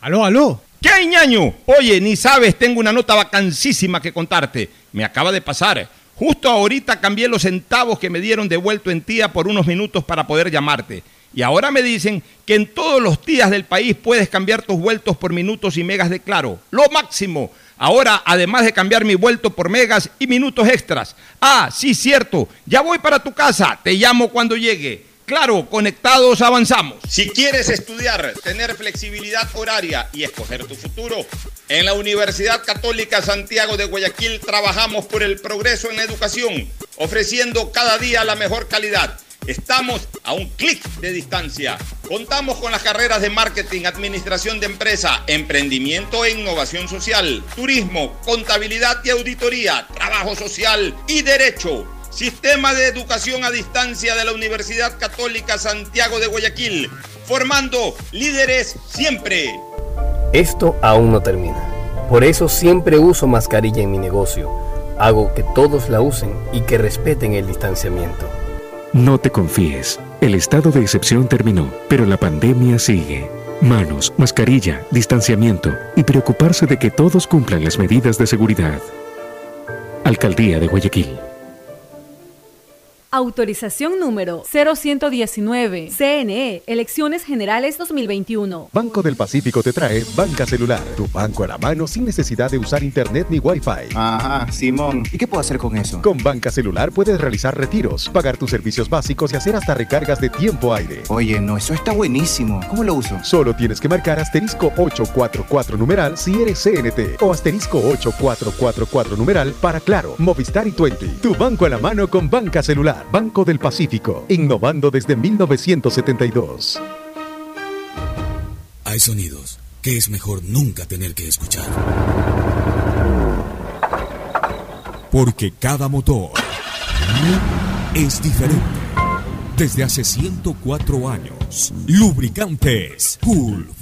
Aló, aló. ¿Qué hay, ñaño? Oye, ni sabes, tengo una nota vacancísima que contarte. Me acaba de pasar. Justo ahorita cambié los centavos que me dieron devuelto en tía por unos minutos para poder llamarte. Y ahora me dicen que en todos los días del país puedes cambiar tus vueltos por minutos y megas de claro. Lo máximo. Ahora, además de cambiar mi vuelto por megas y minutos extras. Ah, sí, cierto. Ya voy para tu casa. Te llamo cuando llegue. Claro, conectados avanzamos. Si quieres estudiar, tener flexibilidad horaria y escoger tu futuro, en la Universidad Católica Santiago de Guayaquil trabajamos por el progreso en la educación, ofreciendo cada día la mejor calidad. Estamos a un clic de distancia. Contamos con las carreras de marketing, administración de empresa, emprendimiento e innovación social, turismo, contabilidad y auditoría, trabajo social y derecho. Sistema de Educación a Distancia de la Universidad Católica Santiago de Guayaquil, formando líderes siempre. Esto aún no termina. Por eso siempre uso mascarilla en mi negocio. Hago que todos la usen y que respeten el distanciamiento. No te confíes. El estado de excepción terminó, pero la pandemia sigue. Manos, mascarilla, distanciamiento y preocuparse de que todos cumplan las medidas de seguridad. Alcaldía de Guayaquil. Autorización número 0119. CNE, Elecciones Generales 2021. Banco del Pacífico te trae Banca Celular, tu banco a la mano sin necesidad de usar internet ni wifi. Ajá, Simón. ¿Y qué puedo hacer con eso? Con Banca Celular puedes realizar retiros, pagar tus servicios básicos y hacer hasta recargas de tiempo aire. Oye, no, eso está buenísimo. ¿Cómo lo uso? Solo tienes que marcar asterisco 844 numeral si eres CNT o asterisco 8444 numeral para Claro, Movistar y 20. Tu banco a la mano con Banca Celular. Banco del Pacífico, innovando desde 1972. Hay sonidos que es mejor nunca tener que escuchar. Porque cada motor es diferente. Desde hace 104 años, Lubricantes Gulf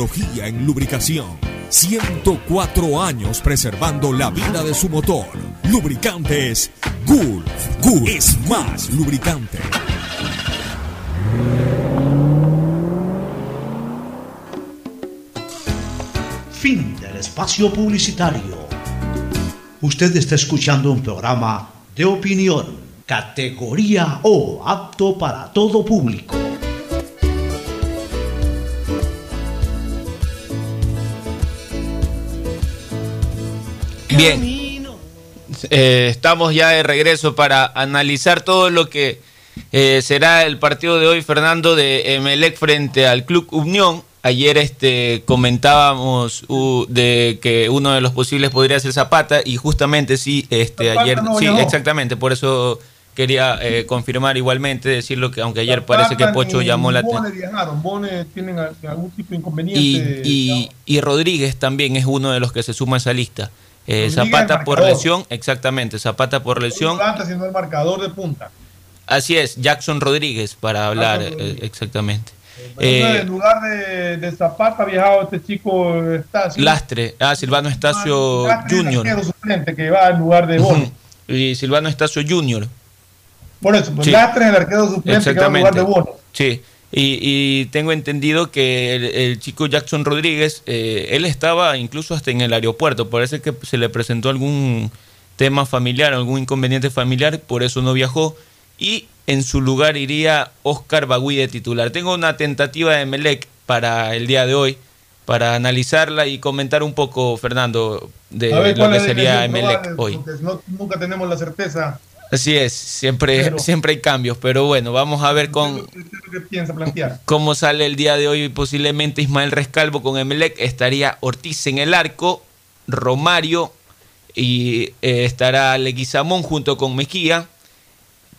en lubricación. 104 años preservando la vida de su motor. Lubricantes Gulf. Gulf es más lubricante. Fin del espacio publicitario. Usted está escuchando un programa de opinión, categoría O, apto para todo público. Bien, eh, estamos ya de regreso para analizar todo lo que eh, será el partido de hoy, Fernando, de Emelec frente al Club Unión. Ayer este, comentábamos uh, de que uno de los posibles podría ser Zapata y justamente sí, este, Zapata ayer, no sí, exactamente, por eso quería eh, confirmar igualmente, decirlo que aunque ayer parece que Pocho ni llamó la atención. Bone viajaron. Bone tienen a- algún tipo de inconveniente. Y, y, y Rodríguez también es uno de los que se suma a esa lista. Eh, Zapata por lesión, exactamente, Zapata por lesión. Siendo el marcador de punta. Así es, Jackson Rodríguez para hablar, eh, exactamente. Eh, en lugar de, de Zapata ha viajado este chico Estacio. Lastre, ah, Silvano Estacio Lastre, Junior. arquero suplente que va en lugar de Bone. Y Silvano Estacio Junior. Por eso, pues Sí. Lastre es el arquero suplente que va en lugar de Bone. Sí, y, y tengo entendido que el, el chico Jackson Rodríguez, eh, él estaba incluso hasta en el aeropuerto, parece que se le presentó algún tema familiar, algún inconveniente familiar, por eso no viajó, y en su lugar iría Oscar Bagui de titular. Tengo una tentativa de Melec para el día de hoy, para analizarla y comentar un poco, Fernando, de ver lo que sería probable, hoy. no- nunca tenemos la certeza Así es, siempre, Pero- siempre hay cambios, pero bueno, vamos a ver con, cómo sale el día de hoy. Posiblemente Ismael Rescalvo con Emelec, estaría Ortiz en el arco, Romario y eh, estará Leguizamón junto con Mejía.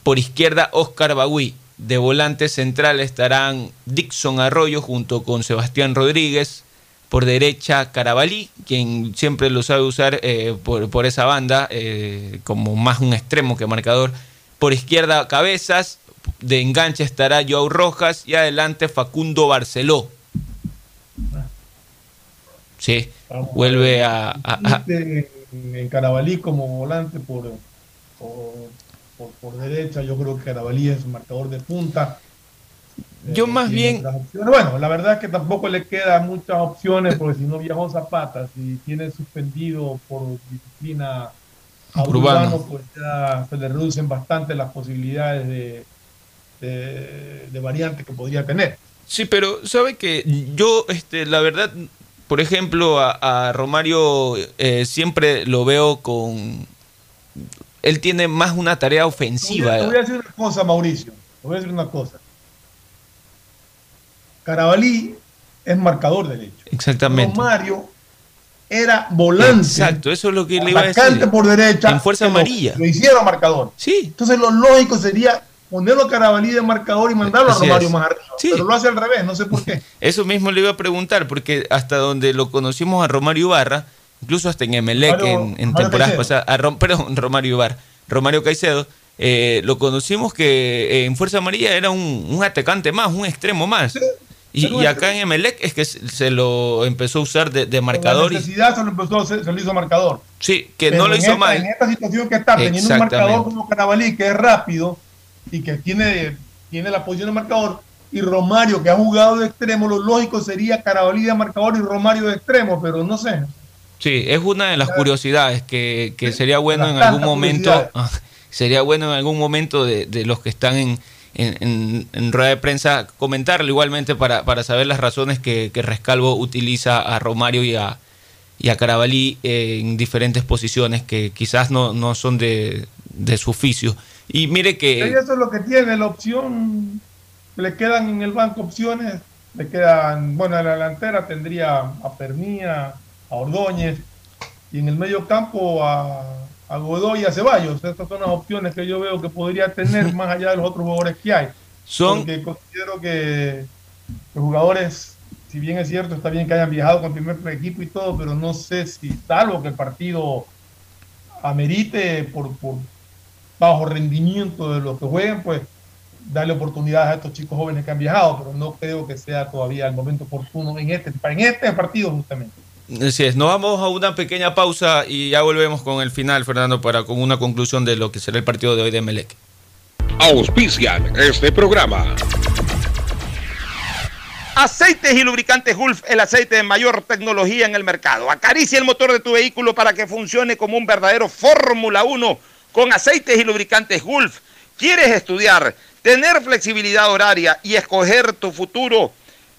Por izquierda, Oscar Bagui. De volante central estarán Dixon Arroyo junto con Sebastián Rodríguez. Por derecha, Carabalí, quien siempre lo sabe usar eh, por, por esa banda, eh, como más un extremo que marcador. Por izquierda, Cabezas. De enganche estará Joao Rojas. Y adelante, Facundo Barceló. Sí, vuelve a, a- a- en, Carabalí como volante por, por, por, por derecha, yo creo que Carabalí es marcador de punta. Yo más bien. Bueno, la verdad es que tampoco le quedan muchas opciones porque si no viajó Zapata, si tiene suspendido por disciplina a Urbano. Urbano, pues ya se le reducen bastante las posibilidades de, de, de variante que podría tener. Sí, pero sabe que yo, este, la verdad, por ejemplo, a, a Romario eh, siempre lo veo con. Él tiene más una tarea ofensiva. Te voy a decir una cosa, Mauricio. Te voy a decir una cosa. Carabalí es marcador derecho. Exactamente. Romario era volante. Exacto, eso es lo que le iba a decir. por derecha. En fuerza que lo- amarilla. Lo, hicieron marcador. Sí. Entonces lo lógico sería ponerlo a Carabalí de marcador y mandarlo a Romario es. más arriba. Pero lo hace al revés, no sé por qué. Eso mismo le iba a preguntar, porque hasta donde lo conocimos a Romario Ibarra, incluso hasta en Emelec, en, en temporadas pasadas, a Rom- perdón, Romario Ibarra, Romario Caicedo, eh, lo conocimos que eh, en Fuerza Amarilla era un, un atacante más, un extremo más. Y, y acá en Emelec es que se se lo empezó a usar de, de marcador. La necesidad se lo, empezó, a hacer- se lo hizo marcador. sí, que Pero no lo hizo esta- mal. En esta situación que está teniendo un marcador como Carabalí, que es rápido y que tiene, tiene la posición de marcador, y Romario, que ha jugado de extremo, lo lógico sería Carabalí de marcador y Romario de extremo, pero no sé. Sí, es una de las curiosidades que, que sería bueno en algún momento, sería bueno en algún momento de, de los que están en, en, rueda de prensa comentarlo igualmente para, para saber las razones que, que Rescalvo utiliza a Romario y a, y a Carabalí eh, en diferentes posiciones que quizás no, no son de, de su oficio. Y mire que... eso es lo que tiene, la opción, le quedan en el banco opciones, le quedan, bueno, en la delantera tendría a Permía, a Ordóñez, y en el medio campo a, a Godoy y a Ceballos. Estas son las opciones que yo veo que podría tener más allá de los otros jugadores que hay. Son- Porque considero que los jugadores, si bien es cierto, está bien que hayan viajado con el primer equipo y todo, pero no sé si, salvo que el partido amerite por, por bajo rendimiento de los que jueguen, pues darle oportunidades a estos chicos jóvenes que han viajado, pero no creo que sea todavía el momento oportuno en este, en este partido justamente. Así es, nos vamos a una pequeña pausa y ya volvemos con el final, Fernando, para con una conclusión de lo que será el partido de hoy de Melec. Auspician este programa. Aceites y lubricantes Gulf, el aceite de mayor tecnología en el mercado. Acaricia el motor de tu vehículo para que funcione como un verdadero Fórmula 1 con aceites y lubricantes Gulf. ¿Quieres estudiar, tener flexibilidad horaria y escoger tu futuro?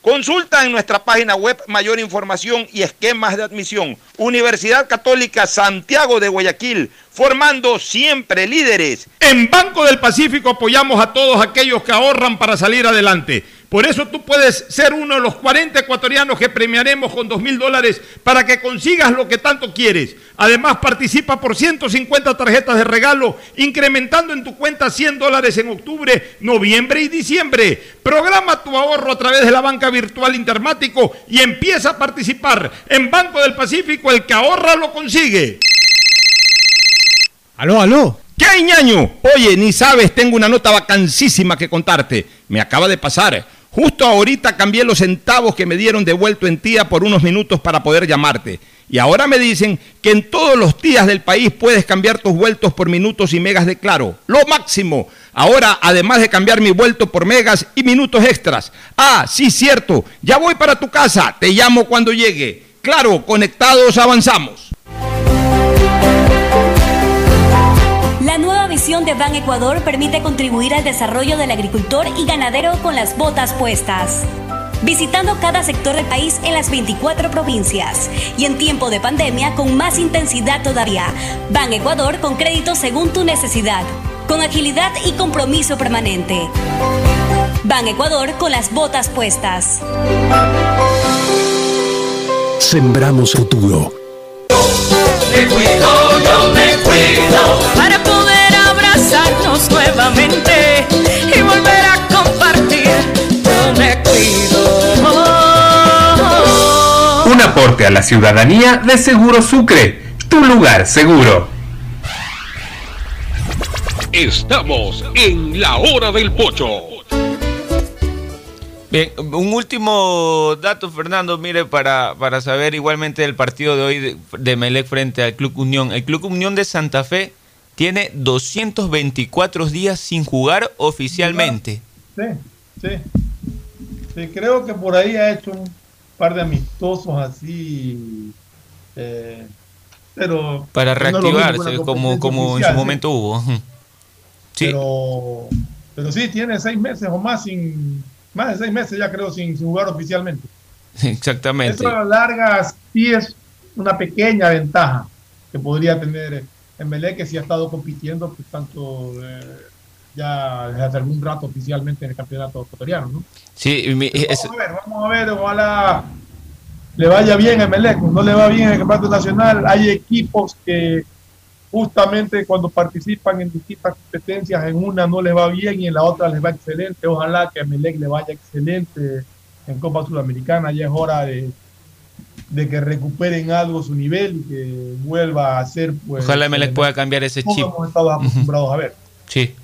Consulta en nuestra página web mayor información y esquemas de admisión. Universidad Católica Santiago de Guayaquil, formando siempre líderes. En Banco del Pacífico apoyamos a todos aquellos que ahorran para salir adelante. Por eso tú puedes ser uno de los 40 ecuatorianos que premiaremos con 2 mil dólares para que consigas lo que tanto quieres. Además, participa por 150 tarjetas de regalo, incrementando en tu cuenta 100 dólares en octubre, noviembre y diciembre. Programa tu ahorro a través de la banca virtual Intermático y empieza a participar. En Banco del Pacífico, el que ahorra lo consigue. Aló, aló. ¿Qué hay, ñaño? Oye, ni sabes, tengo una nota vacancísima que contarte. Me acaba de pasar. Justo ahorita cambié los centavos que me dieron devuelto en tía por unos minutos para poder llamarte. Y ahora me dicen que en todos los días del país puedes cambiar tus vueltos por minutos y megas de claro. Lo máximo. Ahora, además de cambiar mi vuelto por megas y minutos extras. Ah, sí, cierto. Ya voy para tu casa. Te llamo cuando llegue. Claro, conectados avanzamos. De Ban Ecuador permite contribuir al desarrollo del agricultor y ganadero con las botas puestas. Visitando cada sector del país en las 24 provincias y en tiempo de pandemia con más intensidad todavía. Ban Ecuador con crédito según tu necesidad, con agilidad y compromiso permanente. Ban Ecuador con las botas puestas. Sembramos futuro. Me cuido, yo me cuido para poder abrazarnos nuevamente y volver a compartir. Yo me cuido. Un aporte a la ciudadanía de Seguro Sucre, tu lugar seguro. Estamos en la hora del pocho. Bien, un último dato, Fernando, mire, para, para saber igualmente el partido de hoy de, de Melec frente al Club Unión. El Club Unión de Santa Fe tiene 224 días sin jugar oficialmente. Sí, sí. Sí, creo que por ahí ha hecho un par de amistosos así. eh, pero. Para reactivarse, como, como en su sí. momento hubo. Sí. Pero, pero sí, tiene seis meses o más sin. Más de seis meses ya creo sin, sin jugar oficialmente. Exactamente. Eso a la larga sí es una pequeña ventaja que podría tener en Melé, que sí ha estado compitiendo pues, tanto eh, ya desde hace algún rato oficialmente en el campeonato ecuatoriano. ¿no? Sí, mi- es- Vamos a ver, vamos a ver, ojalá le vaya bien a Emelec, no le va bien en el campeonato nacional. Hay equipos que justamente cuando participan en distintas competencias, en una no les va bien y en la otra les va excelente. Ojalá que a Emelec le vaya excelente en Copa Sudamericana. Ya es hora de, de que recuperen algo su nivel y que vuelva a ser pues Ojalá Emelec pueda cambiar ese chip. hemos estado acostumbrados a ver. Sí.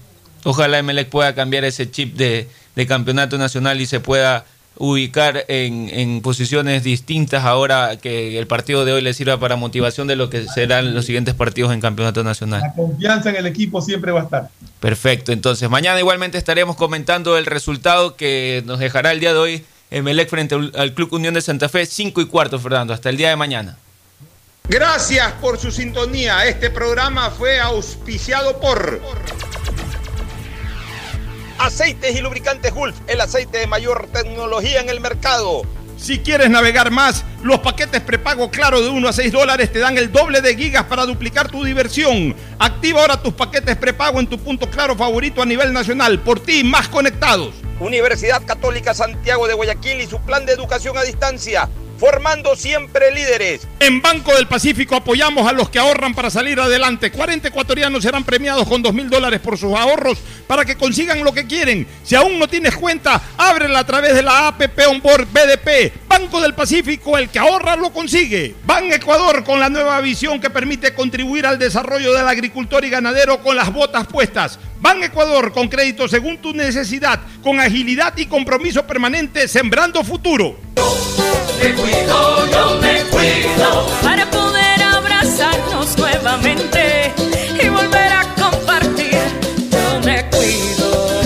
Ojalá Emelec pueda cambiar ese chip de, de campeonato nacional y se pueda ubicar en, en posiciones distintas ahora que el partido de hoy le sirva para motivación de lo que serán los siguientes partidos en campeonato nacional. La confianza en el equipo siempre va a estar. Perfecto, entonces mañana igualmente estaremos comentando el resultado que nos dejará el día de hoy Emelec frente al Club Unión de Santa Fe, 5 y cuarto, Fernando, hasta el día de mañana. Gracias por su sintonía. Este programa fue auspiciado por Aceites y lubricantes Gulf, el aceite de mayor tecnología en el mercado. Si quieres navegar más, los paquetes prepago Claro de 1 a 6 dólares te dan el doble de gigas para duplicar tu diversión. Activa ahora tus paquetes prepago en tu punto Claro favorito a nivel nacional. Por ti, más conectados. Universidad Católica Santiago de Guayaquil y su plan de educación a distancia, formando siempre líderes. En Banco del Pacífico apoyamos a los que ahorran para salir adelante. 40 ecuatorianos serán premiados con 2 mil dólares por sus ahorros para que consigan lo que quieren. Si aún no tienes cuenta, ábrela a través de la APP Onboard BDP. Banco del Pacífico, el que ahorra lo consigue. Ban Ecuador con la nueva visión que permite contribuir al desarrollo del agricultor y ganadero con las botas puestas. Ban Ecuador con crédito según tu necesidad, con agilidad y compromiso permanente, sembrando futuro. Me cuido, yo me cuido para poder abrazarnos nuevamente y volver a compartir. Yo me cuido.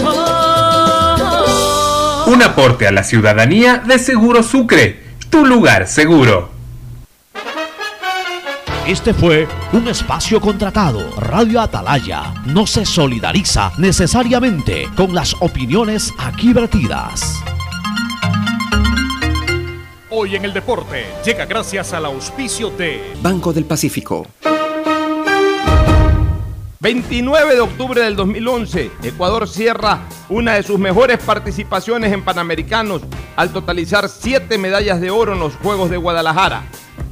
Un aporte a la ciudadanía de Seguro Sucre, tu lugar seguro. Este fue un espacio contratado. Radio Atalaya no se solidariza necesariamente con las opiniones aquí vertidas. Hoy en el deporte llega gracias al auspicio de Banco del Pacífico. 29 de octubre del 2011, Ecuador cierra una de sus mejores participaciones en Panamericanos al totalizar 7 medallas de oro en los Juegos de Guadalajara.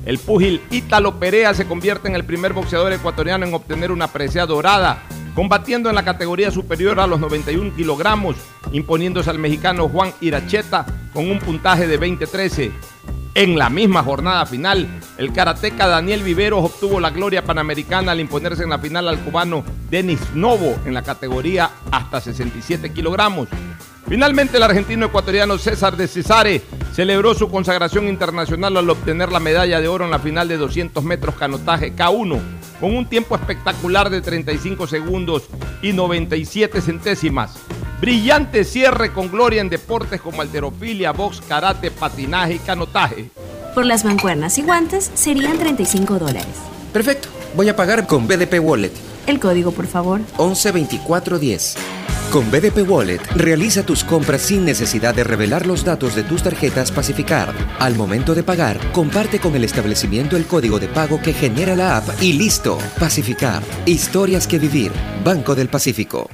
El púgil Ítalo Perea se convierte en el primer boxeador ecuatoriano en obtener una presea dorada, combatiendo en la categoría superior a los 91 kilogramos, imponiéndose al mexicano Juan Iracheta con un puntaje de 20-13. En la misma jornada final, el karateca Daniel Viveros obtuvo la gloria panamericana al imponerse en la final al cubano Denis Novo en la categoría hasta 67 kilogramos. Finalmente, el argentino ecuatoriano César de Cesare celebró su consagración internacional al obtener la medalla de oro en la final de 200 metros canotaje K1, con un tiempo espectacular de 35 segundos y 97 centésimas. Brillante cierre con gloria en deportes como alterofilia, box, karate, patinaje y canotaje. Por las mancuernas y guantes serían 35 dólares. Perfecto. Voy a pagar con BDP Wallet. El código, por favor. 112410. Con BDP Wallet, realiza tus compras sin necesidad de revelar los datos de tus tarjetas Pacificar. Al momento de pagar, comparte con el establecimiento el código de pago que genera la app y listo. Pacificar. Historias que vivir. Banco del Pacífico.